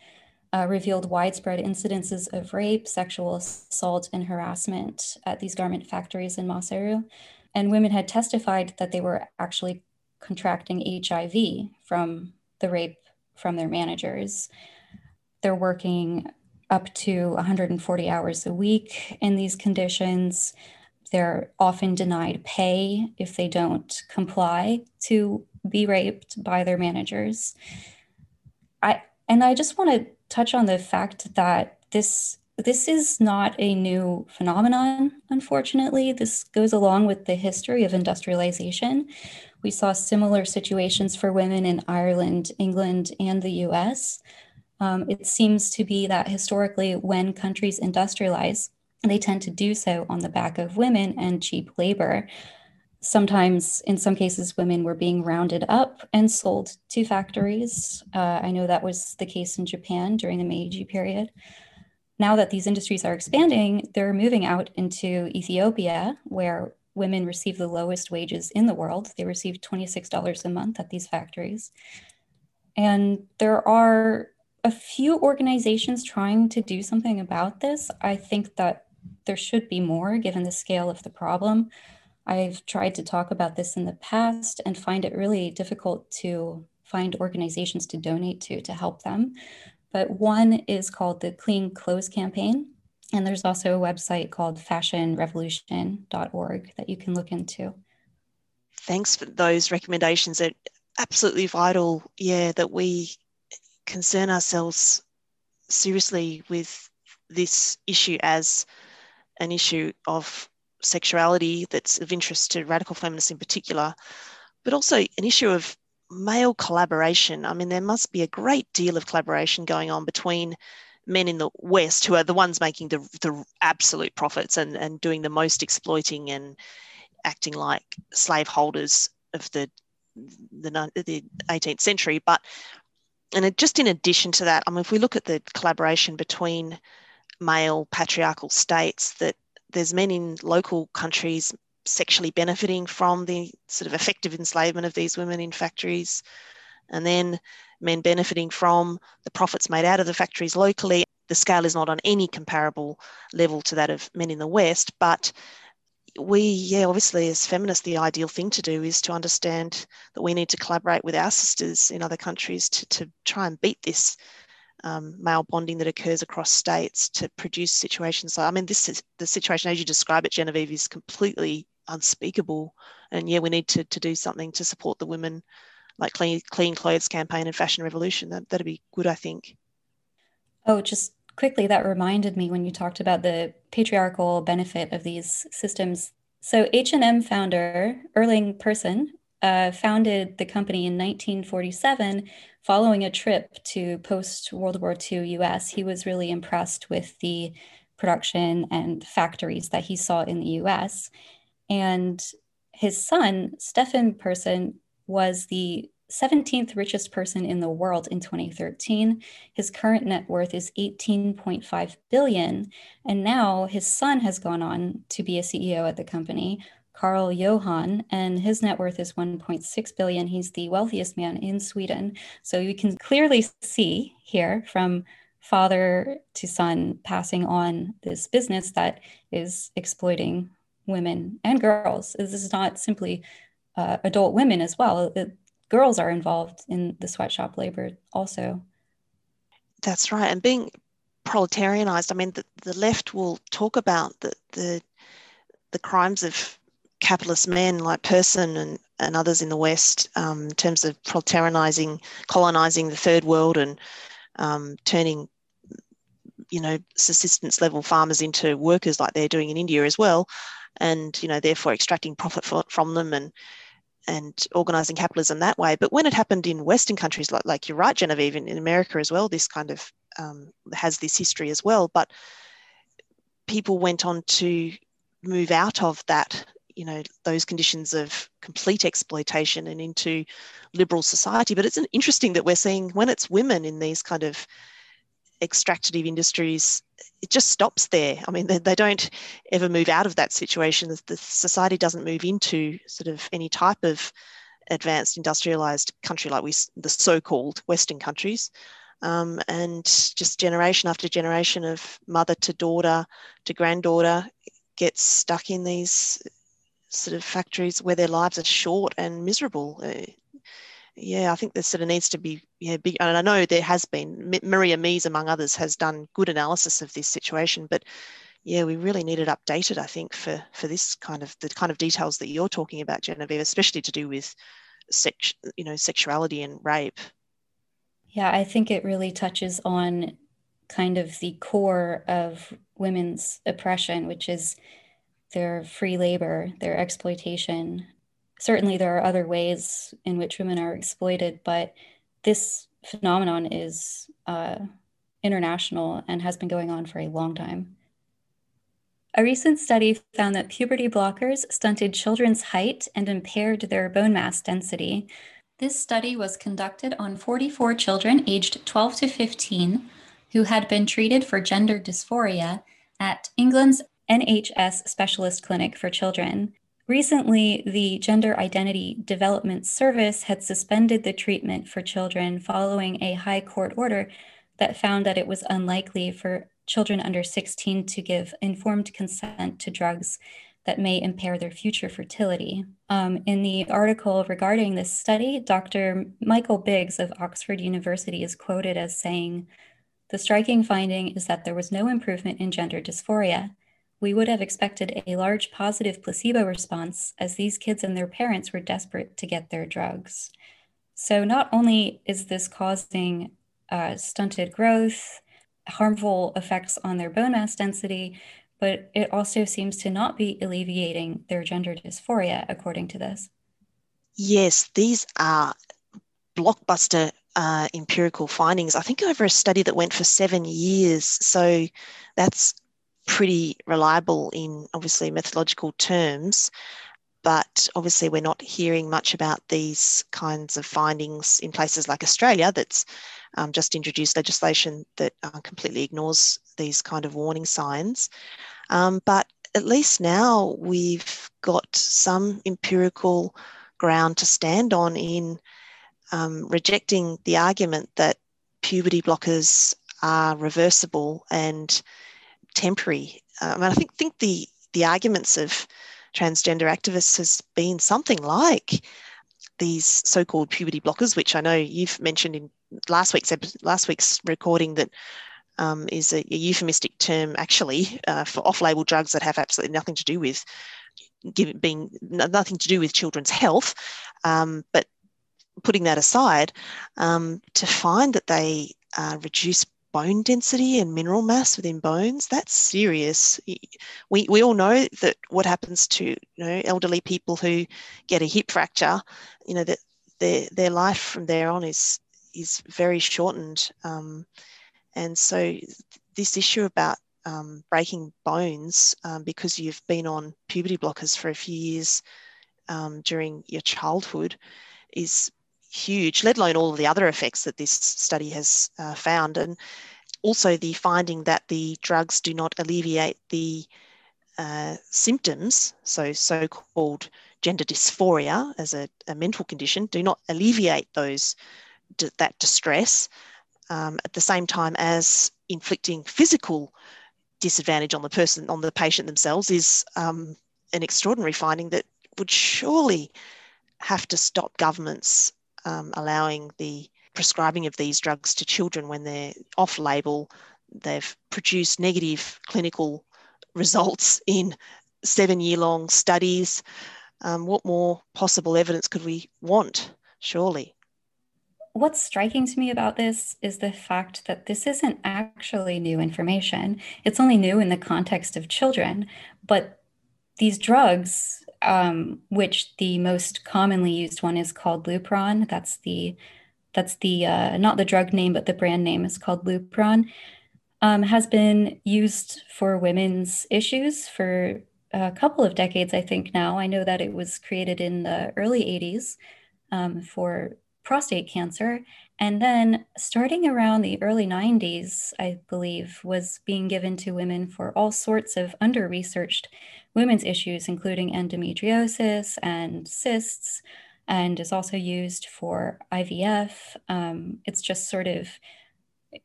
uh, revealed widespread incidences of rape, sexual assault, and harassment at these garment factories in Maseru. And women had testified that they were actually contracting HIV from the rape from their managers. They're working up to 140 hours a week in these conditions. They're often denied pay if they don't comply to be raped by their managers. I and I just want to touch on the fact that this this is not a new phenomenon, unfortunately. This goes along with the history of industrialization. We saw similar situations for women in Ireland, England, and the US. Um, it seems to be that historically, when countries industrialize, they tend to do so on the back of women and cheap labor. Sometimes, in some cases, women were being rounded up and sold to factories. Uh, I know that was the case in Japan during the Meiji period. Now that these industries are expanding, they're moving out into Ethiopia, where women receive the lowest wages in the world. They receive $26 a month at these factories. And there are a few organizations trying to do something about this. I think that there should be more given the scale of the problem. I've tried to talk about this in the past and find it really difficult to find organizations to donate to to help them. But one is called the Clean Clothes Campaign. And there's also a website called fashionrevolution.org that you can look into. Thanks for those recommendations. They're absolutely vital, yeah, that we concern ourselves seriously with this issue as an issue of sexuality that's of interest to radical feminists in particular, but also an issue of male collaboration. I mean, there must be a great deal of collaboration going on between men in the West who are the ones making the, the absolute profits and, and doing the most exploiting and acting like slaveholders of the, the, the 18th century. But and just in addition to that, I mean, if we look at the collaboration between male patriarchal states, that there's men in local countries sexually benefiting from the sort of effective enslavement of these women in factories, and then men benefiting from the profits made out of the factories locally. The scale is not on any comparable level to that of men in the West, but we, yeah, obviously, as feminists, the ideal thing to do is to understand that we need to collaborate with our sisters in other countries to, to try and beat this um, male bonding that occurs across states to produce situations. So, I mean, this is the situation as you describe it, Genevieve, is completely unspeakable. And yeah, we need to, to do something to support the women like clean clean clothes campaign and fashion revolution. That that'd be good, I think. Oh, just quickly, that reminded me when you talked about the patriarchal benefit of these systems. So H&M founder Erling Persson uh, founded the company in 1947 following a trip to post World War II US. He was really impressed with the production and factories that he saw in the US. And his son, Stefan Persson, was the 17th richest person in the world in 2013. His current net worth is 18.5 billion, and now his son has gone on to be a CEO at the company, Karl Johan, and his net worth is 1.6 billion. He's the wealthiest man in Sweden. So you can clearly see here from father to son passing on this business that is exploiting women and girls. This is not simply uh, adult women as well. It, girls are involved in the sweatshop labor also. That's right. And being proletarianized, I mean, the, the left will talk about the, the, the crimes of capitalist men like Persson and, and others in the West um, in terms of proletarianizing, colonizing the third world and um, turning you know subsistence level farmers into workers like they're doing in India as well and you know therefore extracting profit for, from them and and organizing capitalism that way. But when it happened in Western countries, like, like you're right, Genevieve, in, in America as well, this kind of um, has this history as well. But people went on to move out of that, you know, those conditions of complete exploitation and into liberal society. But it's interesting that we're seeing when it's women in these kind of extractive industries it just stops there. I mean they, they don't ever move out of that situation. The, the, society doesn't move into sort of any type of advanced industrialized country like we the so-called western countries. Um, and just generation after generation of mother to daughter to granddaughter gets stuck in these sort of factories where their lives are short and miserable uh, yeah, I think there sort of needs to be yeah big. And I know there has been Maria Mies among others, has done good analysis of this situation, but yeah, we really need it updated. I think for for this kind of the kind of details that you're talking about, Genevieve, especially to do with sex, you know, sexuality and rape. Yeah, I think it really touches on kind of the core of women's oppression, which is their free labor, their exploitation, certainly there are other ways in which women are exploited, but this phenomenon is uh, international and has been going on for a long time. A recent study found that puberty blockers stunted children's height and impaired their bone mass density. This study was conducted on 44 children aged 12 to 15 who had been treated for gender dysphoria at England's NHS Specialist Clinic for Children. Recently, the Gender Identity Development Service had suspended the treatment for children following a high court order that found that it was unlikely for children under 16 to give informed consent to drugs that may impair their future fertility. Um, in the article regarding this study, Dr. Michael Biggs of Oxford University is quoted as saying, The striking finding is that there was no improvement in gender dysphoria we would have expected a large positive placebo response as these kids and their parents were desperate to get their drugs. So, not only is this causing uh, stunted growth, harmful effects on their bone mass density, but it also seems to not be alleviating their gender dysphoria, according to this. Yes, these are blockbuster uh, empirical findings. I think over a study that went for seven years. So that's pretty reliable in obviously methodological terms, but obviously we're not hearing much about these kinds of findings in places like Australia that's um, just introduced legislation that uh, completely ignores these kind of warning signs. Um, but at least now we've got some empirical ground to stand on in um, rejecting the argument that puberty blockers are reversible and temporary. Um, and I think think the the arguments of transgender activists has been something like these so-called puberty blockers, which I know you've mentioned in last week's last week's recording that um, is a, a, euphemistic term actually uh, for off-label drugs that have absolutely nothing to do with being nothing to do with children's health, um, but putting that aside, um, to find that they uh, reduce bone density and mineral mass within bones, that's serious. We, we all know that what happens to you know elderly people who get a hip fracture, you know that their their life from there on is is very shortened. Um, and so this issue about um, breaking bones um, because you've been on puberty blockers for a few years um, during your childhood is huge, let alone all of the other effects that this study has uh, found. And also the finding that the drugs do not alleviate the uh, symptoms, so so called gender dysphoria as a, a, mental condition, do not alleviate those that distress um, at the same time as inflicting physical disadvantage on the person, on the patient themselves, is um, an extraordinary finding that would surely have to stop governments um, allowing the prescribing of these drugs to children when they're off label. They've produced negative clinical results in seven year long studies. Um, what more possible evidence could we want, surely? What's striking to me about this is the fact that this isn't actually new information. It's only new in the context of children, but these drugs, um, which the most commonly used one is called Lupron. That's the that's the uh, not the drug name, but the brand name is called Lupron. Um, has been used for women's issues for a couple of decades, I think. Now I know that it was created in the early '80s um, for prostate cancer. And then starting around the early 90s, I believe, was being given to women for all sorts of under researched women's issues, including endometriosis and cysts, and is also used for IVF. Um, it's just sort of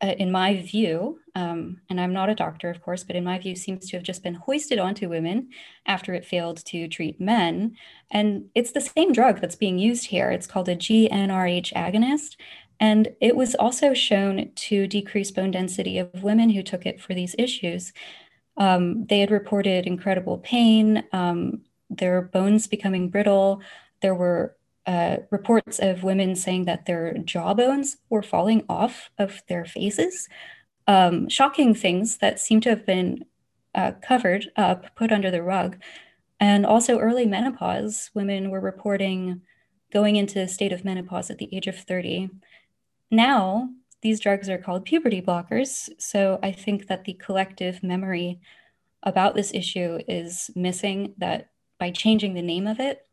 in my view, um, and I'm not a doctor, of course, but in my view, seems to have just been hoisted onto women after it failed to treat men. And it's the same drug that's being used here. It's called a GnRH agonist. And it was also shown to decrease bone density of women who took it for these issues. Um, they had reported incredible pain, um, their bones becoming brittle. There were uh, reports of women saying that their jawbones were falling off of their faces. Um, shocking things that seem to have been uh, covered up, put under the rug. And also early menopause, women were reporting going into a state of menopause at the age of 30. Now, these drugs are called puberty blockers. So I think that the collective memory about this issue is missing that by changing the name of it,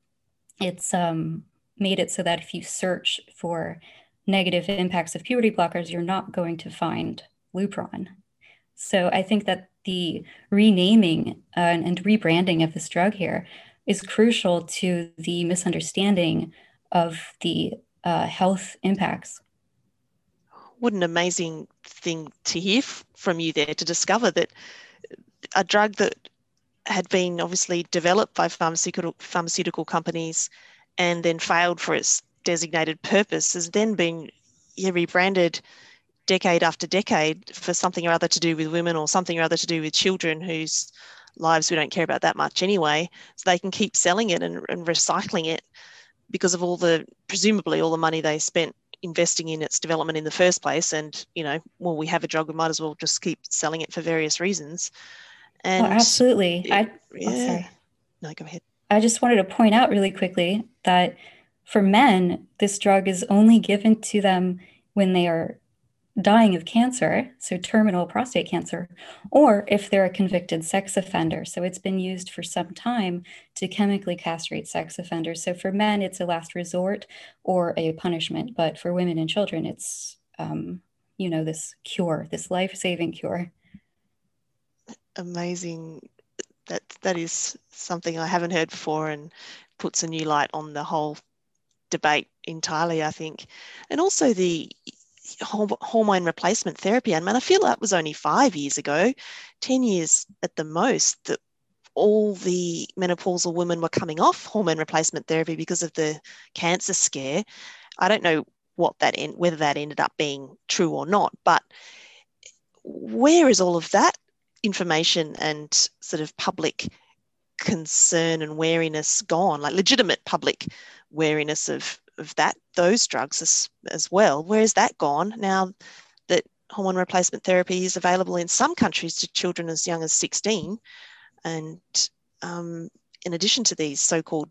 it's um, made it so that if you search for negative impacts of puberty blockers, you're not going to find Lupron. So I think that the renaming uh, and rebranding of this drug here is crucial to the misunderstanding of the uh, health impacts. What an amazing thing to hear from you there to discover that a drug that had been obviously developed by pharmaceutical pharmaceutical companies and then failed for its designated purpose has then been yeah, rebranded decade after decade for something or other to do with women or something or other to do with children whose lives we don't care about that much anyway. So they can keep selling it and, and recycling it because of all the presumably all the money they spent investing in its development in the first place. And you know, well, we have a drug, we might as well just keep selling it for various reasons. And oh, absolutely. It, I oh, yeah. Oh, no, go ahead. I just wanted to point out really quickly that for men, this drug is only given to them when they are dying of cancer, so terminal prostate cancer, or if they're a convicted sex offender. So it's been used for some time to chemically castrate sex offenders. So for men, it's a last resort or a punishment, but for women and children, it's um, you know this cure, this life-saving cure. Amazing that that is something I haven't heard before and puts a new light on the whole debate entirely, I think. And also the hormone replacement therapy. I mean, I feel that was only five years ago, 10 years at the most, that all the menopausal women were coming off hormone replacement therapy because of the cancer scare. I don't know what that whether that ended up being true or not, but where is all of that information and sort of public concern and wariness gone, like legitimate public wariness of of that those drugs as, as well. Where's that gone now that hormone replacement therapy is available in some countries to children as young as 16? And um, in addition to these so-called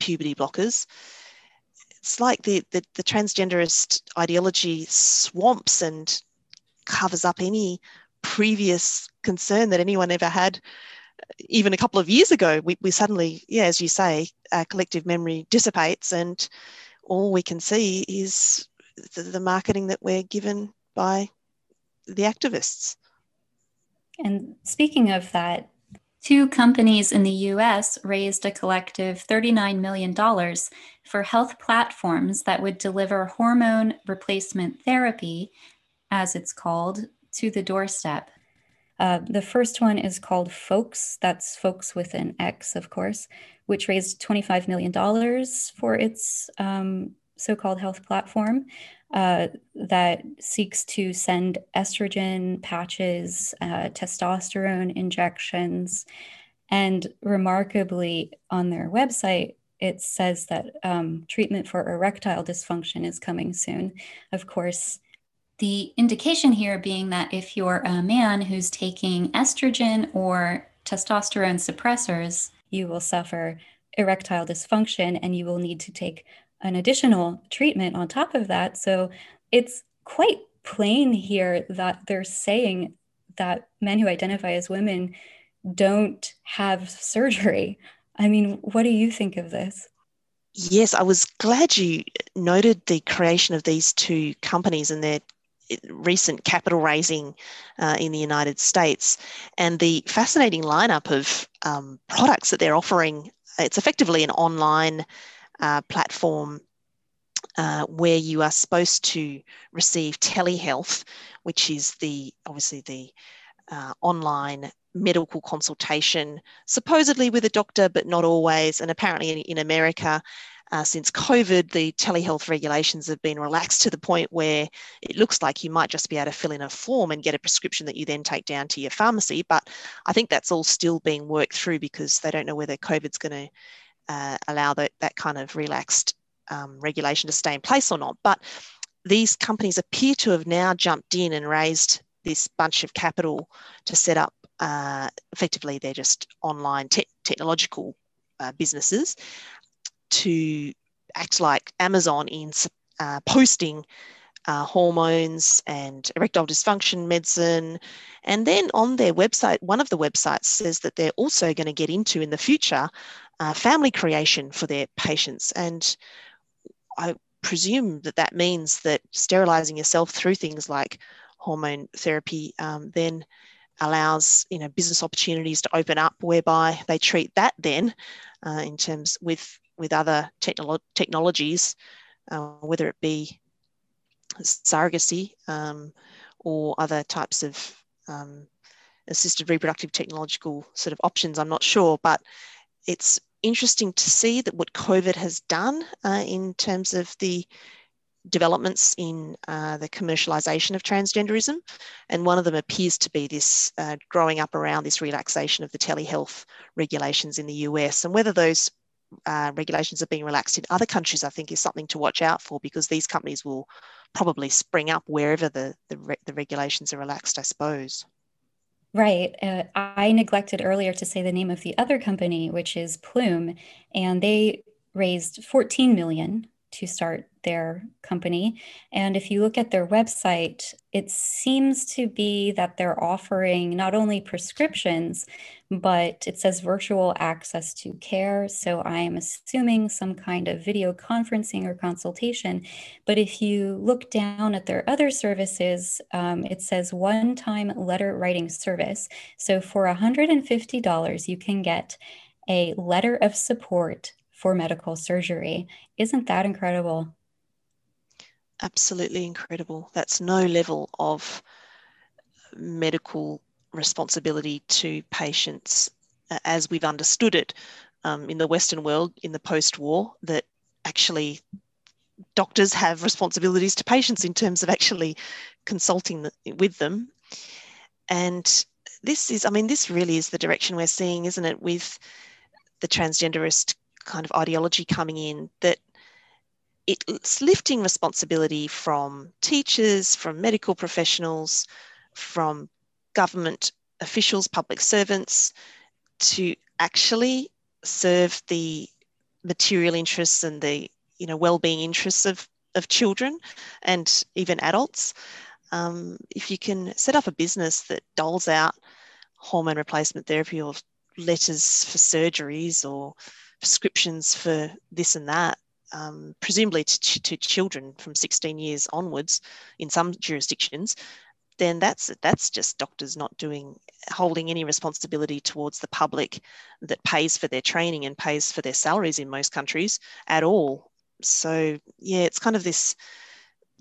puberty blockers, it's like the, the, the transgenderist ideology swamps and covers up any previous concern that anyone ever had even a couple of years ago we, we suddenly yeah as you say our collective memory dissipates and all we can see is the, the marketing that we're given by the activists and speaking of that Two companies in the US raised a collective $39 million for health platforms that would deliver hormone replacement therapy, as it's called, to the doorstep. Uh, the first one is called Folx, that's Folks with an X, of course, which raised $25 million for its um, so called health platform uh, that seeks to send estrogen patches, uh, testosterone injections. And remarkably, on their website, it says that um, treatment for erectile dysfunction is coming soon. Of course, the indication here being that if you're a man who's taking estrogen or testosterone suppressors, you will suffer erectile dysfunction and you will need to take an additional treatment on top of that. So it's quite plain here that they're saying that men who identify as women don't have surgery. I mean, what do you think of this? Yes, I was glad you noted the creation of these two companies and their recent capital raising uh, in the United States and the fascinating lineup of um, products that they're offering. It's effectively an online uh, platform uh, where you are supposed to receive telehealth, which is the obviously the uh, online medical consultation, supposedly with a doctor, but not always. And apparently, in, in America, uh, since COVID, the telehealth regulations have been relaxed to the point where it looks like you might just be able to fill in a form and get a prescription that you then take down to your pharmacy. But I think that's all still being worked through because they don't know whether COVID's going to uh, allow that, that kind of relaxed um, regulation to stay in place or not. But these companies appear to have now jumped in and raised this bunch of capital to set up. Uh, effectively, they're just online te- technological uh, businesses to act like Amazon in uh, posting uh, hormones and erectile dysfunction medicine. And then on their website, one of the websites says that they're also going to get into in the future uh, family creation for their patients. And I presume that that means that sterilizing yourself through things like hormone therapy um, then allows you know business opportunities to open up whereby they treat that then uh, in terms with with other technolo- technologies uh, whether it be surrogacy um, or other types of um, assisted reproductive technological sort of options i'm not sure but it's interesting to see that what COVID has done uh, in terms of the developments in uh, the commercialization of transgenderism. And one of them appears to be this uh, growing up around this relaxation of the telehealth regulations in the US. And whether those uh, regulations are being relaxed in other countries, I think is something to watch out for because these companies will probably spring up wherever the, the, re- the regulations are relaxed, I suppose. Right. Uh, I neglected earlier to say the name of the other company, which is Plume, and they raised 14 million to start their company. And if you look at their website, it seems to be that they're offering not only prescriptions, but it says virtual access to care. So I am assuming some kind of video conferencing or consultation. But if you look down at their other services, um, it says one time letter writing service. So for $150, you can get a letter of support for medical surgery. Isn't that incredible? Absolutely incredible. That's no level of medical responsibility to patients uh, as we've understood it um, in the Western world in the post war, that actually doctors have responsibilities to patients in terms of actually consulting with them. And this is, I mean, this really is the direction we're seeing, isn't it, with the transgenderist kind of ideology coming in that it's lifting responsibility from teachers, from medical professionals, from government officials, public servants, to actually serve the material interests and the you know well-being interests of, of children and even adults. Um, if you can set up a business that doles out hormone replacement therapy or letters for surgeries or prescriptions for this and that, um, presumably to, to, children from 16 years onwards in some jurisdictions, then that's that's just doctors not doing holding any responsibility towards the public that pays for their training and pays for their salaries in most countries at all. So yeah, it's kind of this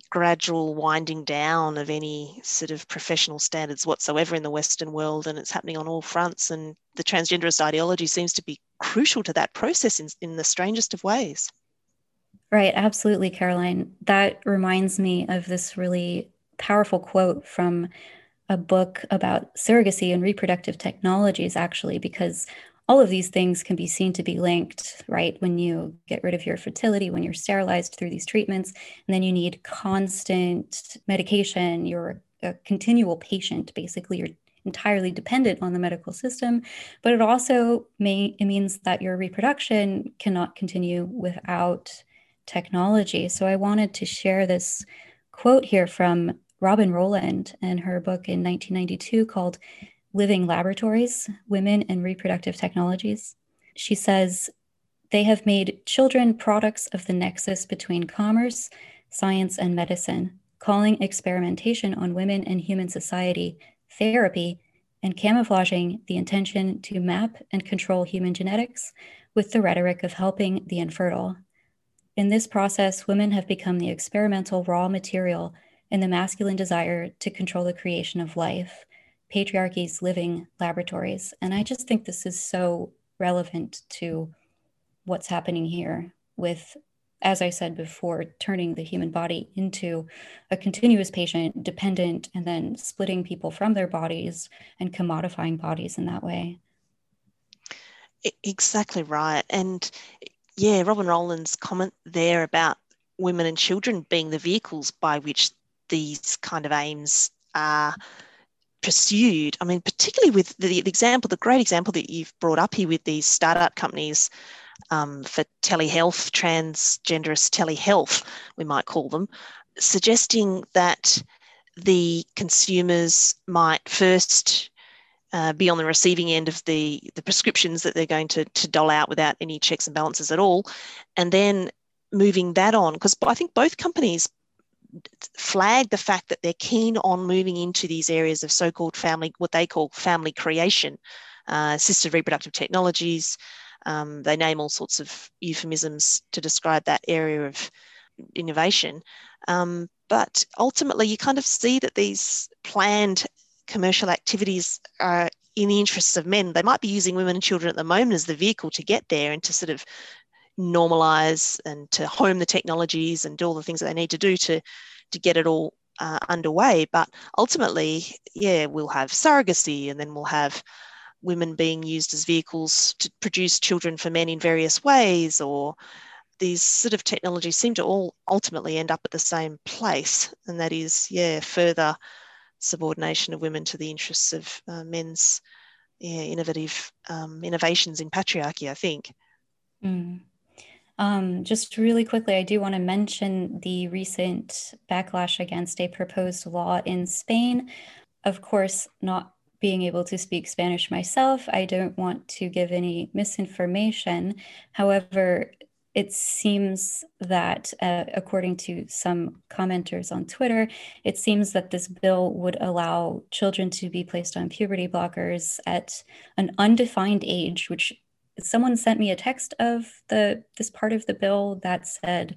gradual winding down of any sort of professional standards whatsoever in the Western world, and it's happening on all fronts. And the transgenderist ideology seems to be crucial to that process in, in the strangest of ways. Right, absolutely, Caroline. That reminds me of this really powerful quote from a book about surrogacy and reproductive technologies, actually, because all of these things can be seen to be linked, right? When you get rid of your fertility, when you're sterilized through these treatments, and then you need constant medication, you're a continual patient, basically, you're entirely dependent on the medical system. But it also may it means that your reproduction cannot continue without technology. So I wanted to share this quote here from Robyn Rowland and her book in 1992 called Living Laboratories Women and Reproductive Technologies. She says, they have made children products of the nexus between commerce, science, and medicine, calling experimentation on women and human society therapy and camouflaging the intention to map and control human genetics with the rhetoric of helping the infertile. In this process, women have become the experimental raw material in the masculine desire to control the creation of life, patriarchy's living laboratories. And I just think this is so relevant to what's happening here with, as I said before, turning the human body into a continuous patient, dependent, and then splitting people from their bodies and commodifying bodies in that way. Exactly right. And yeah, Robyn Rowland's comment there about women and children being the vehicles by which these kind of aims are pursued. I mean, particularly with the, the example, the great example that you've brought up here with these startup companies um, for telehealth, transgenderist telehealth, we might call them, suggesting that the consumers might first uh, be on the receiving end of the, the prescriptions that they're going to, to dole out without any checks and balances at all. And then moving that on, because I think both companies flag the fact that they're keen on moving into these areas of so-called family, what they call family creation, uh, assisted reproductive technologies. Um, they name all sorts of euphemisms to describe that area of innovation. Um, but ultimately, you kind of see that these planned commercial activities are in the interests of men. They might be using women and children at the moment as the vehicle to get there and to sort of normalize and to home the technologies and do all the things that they need to do to to get it all uh, underway. But ultimately yeah we'll have surrogacy and then we'll have women being used as vehicles to produce children for men in various ways or these sort of technologies seem to all ultimately end up at the same place. And that is yeah further subordination of women to the interests of uh, men's yeah, innovative um, innovations in patriarchy i think. Mm. Um, just really quickly, I do want to mention the recent backlash against a proposed law in Spain. Of course, not being able to speak Spanish myself, I don't want to give any misinformation. However, it seems that, uh, according to some commenters on Twitter, it seems that this bill would allow children to be placed on puberty blockers at an undefined age, which someone sent me a text of the this part of the bill that said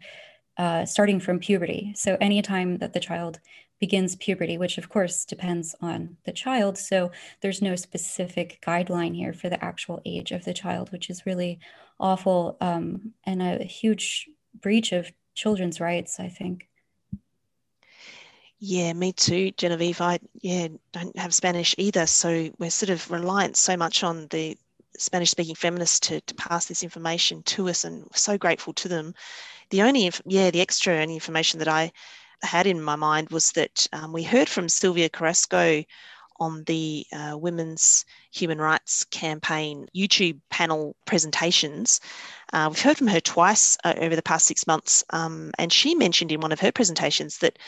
uh, starting from puberty. So anytime that the child begins puberty, which of course depends on the child. So there's no specific guideline here for the actual age of the child, which is really awful um, and a huge breach of children's rights, I think. Yeah, me too, Genevieve. I yeah don't have Spanish either, so we're sort of reliant so much on the Spanish speaking feminists to, to pass this information to us and so grateful to them. the only, yeah, the extra information that I had in my mind was that um, we heard from Silvia Carrasco on the uh, Women's Human Rights Campaign YouTube panel presentations. Uh, we've heard from her twice uh, over the past six months, um, and she mentioned in one of her presentations that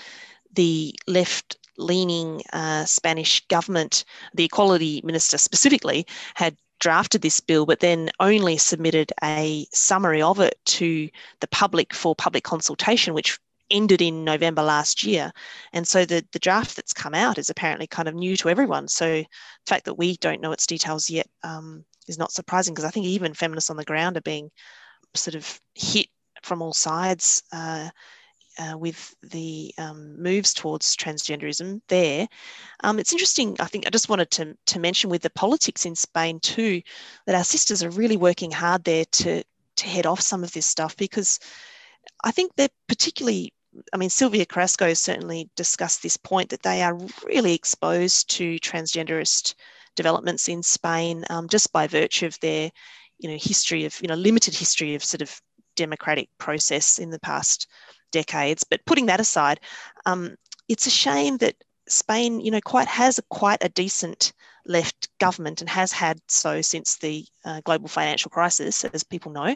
the left leaning uh, Spanish government, the equality minister specifically, had drafted this bill, but then only submitted a summary of it to the public for public consultation, which ended in November last year. And so the, the draft that's come out is apparently kind of new to everyone. So the fact that we don't know its details yet um, is not surprising because I think even feminists on the ground are being sort of hit from all sides. Uh, uh, with the um, moves towards transgenderism there. Um, it's interesting, I think I just wanted to, to mention with the politics in Spain too, that our sisters are really working hard there to, to head off some of this stuff because I think they're particularly I mean, Silvia Carrasco certainly discussed this point that they are really exposed to transgenderist developments in Spain um, just by virtue of their, you know, history of, you know, limited history of sort of democratic process in the past decades. But putting that aside, um, it's a shame that Spain, you know, quite has a, quite a decent left government and has had so since the uh, global financial crisis, as people know.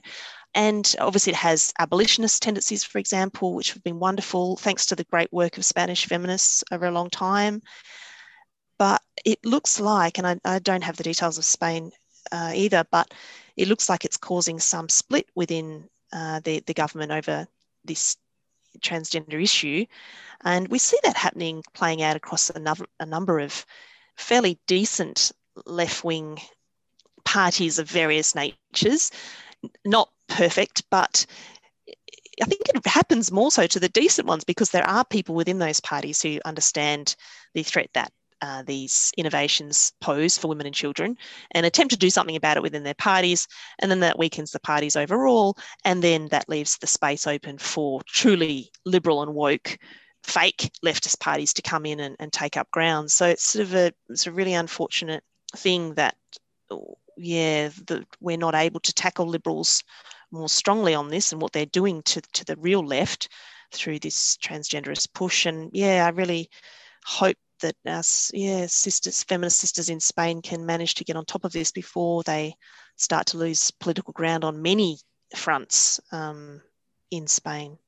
And obviously, it has abolitionist tendencies, for example, which have been wonderful thanks to the great work of Spanish feminists over a long time. But it looks like, and I, I don't have the details of Spain uh, either, but it looks like it's causing some split within uh, the, the government over this transgender issue. And we see that happening, playing out across a, a number of fairly decent left wing parties of various natures. Not perfect, but I think it happens more so to the decent ones because there are people within those parties who understand the threat that uh, these innovations pose for women and children and attempt to do something about it within their parties. And then that weakens the parties overall. And then that leaves the space open for truly liberal and woke fake leftist parties to come in and, and take up ground. So it's sort of a, it's a really unfortunate thing that, yeah, that we're not able to tackle liberals more strongly on this and what they're doing to, to the real left through this transgenderist push. And yeah, I really hope that our yeah, sisters, feminist sisters in Spain can manage to get on top of this before they start to lose political ground on many fronts um, in Spain.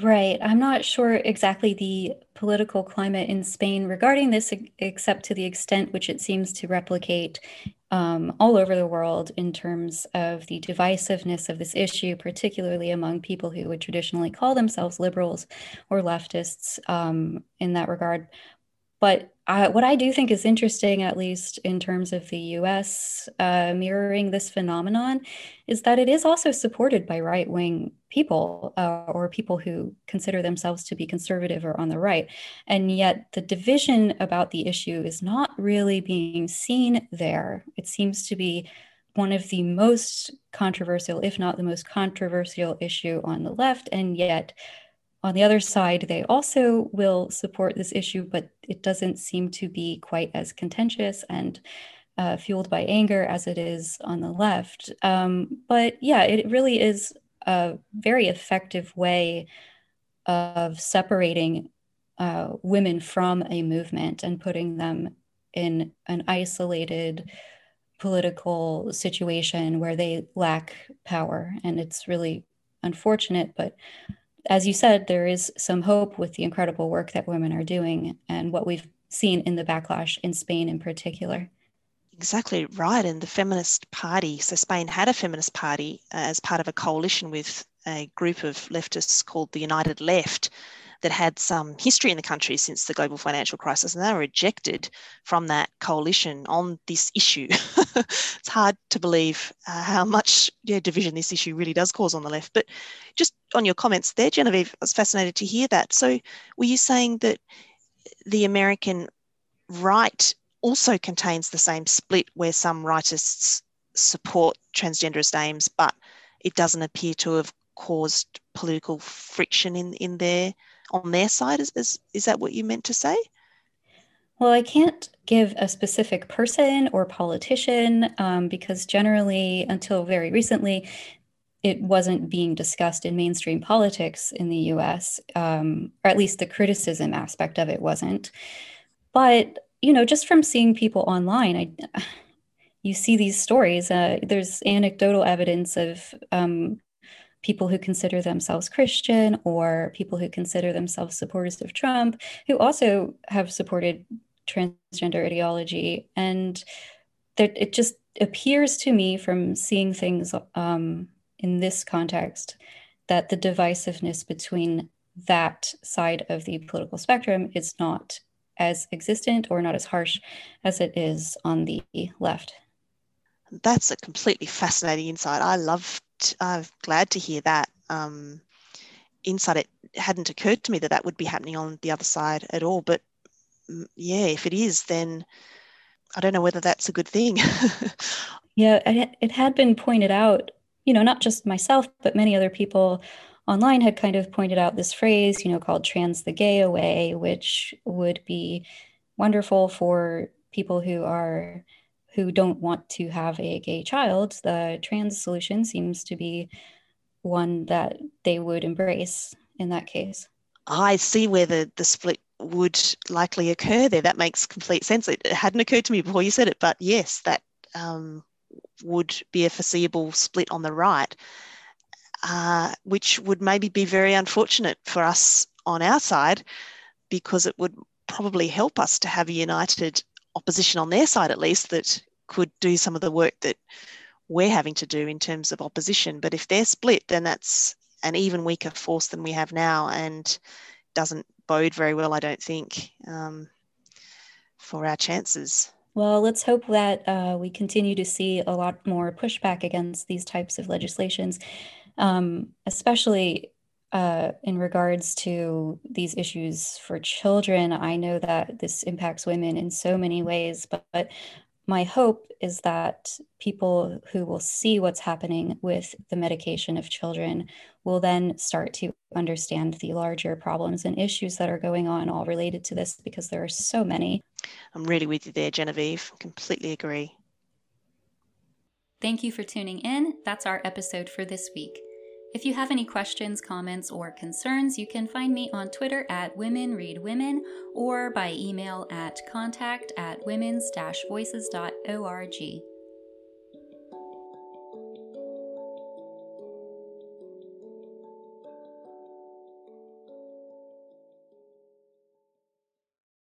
Right. I'm not sure exactly the political climate in Spain regarding this, except to the extent which it seems to replicate um, all over the world in terms of the divisiveness of this issue, particularly among people who would traditionally call themselves liberals or leftists um, in that regard. But I, what I do think is interesting, at least in terms of the US uh, mirroring this phenomenon, is that it is also supported by right wing people uh, or people who consider themselves to be conservative or on the right. And yet the division about the issue is not really being seen there. It seems to be one of the most controversial, if not the most controversial issue on the left. And yet, on the other side, they also will support this issue, but it doesn't seem to be quite as contentious and uh, fueled by anger as it is on the left. Um, but yeah, it really is a very effective way of separating uh, women from a movement and putting them in an isolated political situation where they lack power. And it's really unfortunate, but as you said, there is some hope with the incredible work that women are doing and what we've seen in the backlash in Spain in particular. Exactly right. And the feminist party, so Spain had a feminist party uh, as part of a coalition with a group of leftists called the United Left that had some history in the country since the global financial crisis, and they were ejected from that coalition on this issue. *laughs* it's hard to believe uh, how much yeah, division this issue really does cause on the left. But just on your comments there, Genevieve, I was fascinated to hear that. So, were you saying that the American right also contains the same split where some rightists support transgenderist aims, but it doesn't appear to have caused political friction in, in their on their side. Is, is, is that what you meant to say? Well, I can't give a specific person or politician um, because generally, until very recently, it wasn't being discussed in mainstream politics in the US, um, or at least the criticism aspect of it wasn't. But, you know, just from seeing people online, I, *sighs* you see these stories. Uh, there's anecdotal evidence of um, people who consider themselves Christian or people who consider themselves supporters of Trump who also have supported transgender ideology. And that it just appears to me from seeing things um, in this context that the divisiveness between that side of the political spectrum is not as existent or not as harsh as it is on the left. That's a completely fascinating insight. I loved, I'm glad to hear that um, insight. It hadn't occurred to me that that would be happening on the other side at all. But mm, yeah, if it is, then I don't know whether that's a good thing. *laughs* yeah, it, it had been pointed out, you know, not just myself, but many other people online had kind of pointed out this phrase, you know, called trans the gay away, which would be wonderful for people who are who don't want to have a gay child, the trans solution seems to be one that they would embrace in that case. I see where the, the split would likely occur there. That makes complete sense. It hadn't occurred to me before you said it, but yes, that um, would be a foreseeable split on the right, uh, which would maybe be very unfortunate for us on our side because it would probably help us to have a united opposition on their side at least that could do some of the work that we're having to do in terms of opposition. But if they're split, then that's an even weaker force than we have now and doesn't bode very well, I don't think, um, for our chances. Well, let's hope that uh, we continue to see a lot more pushback against these types of legislations, um, especially uh, in regards to these issues for children, I know that this impacts women in so many ways, but, but my hope is that people who will see what's happening with the medication of children will then start to understand the larger problems and issues that are going on, all related to this, because there are so many. I'm really with you there, Genevieve. Completely agree. Thank you for tuning in. That's our episode for this week. If you have any questions, comments, or concerns, you can find me on Twitter at Women Read Women or by email at contact at women's voices.org.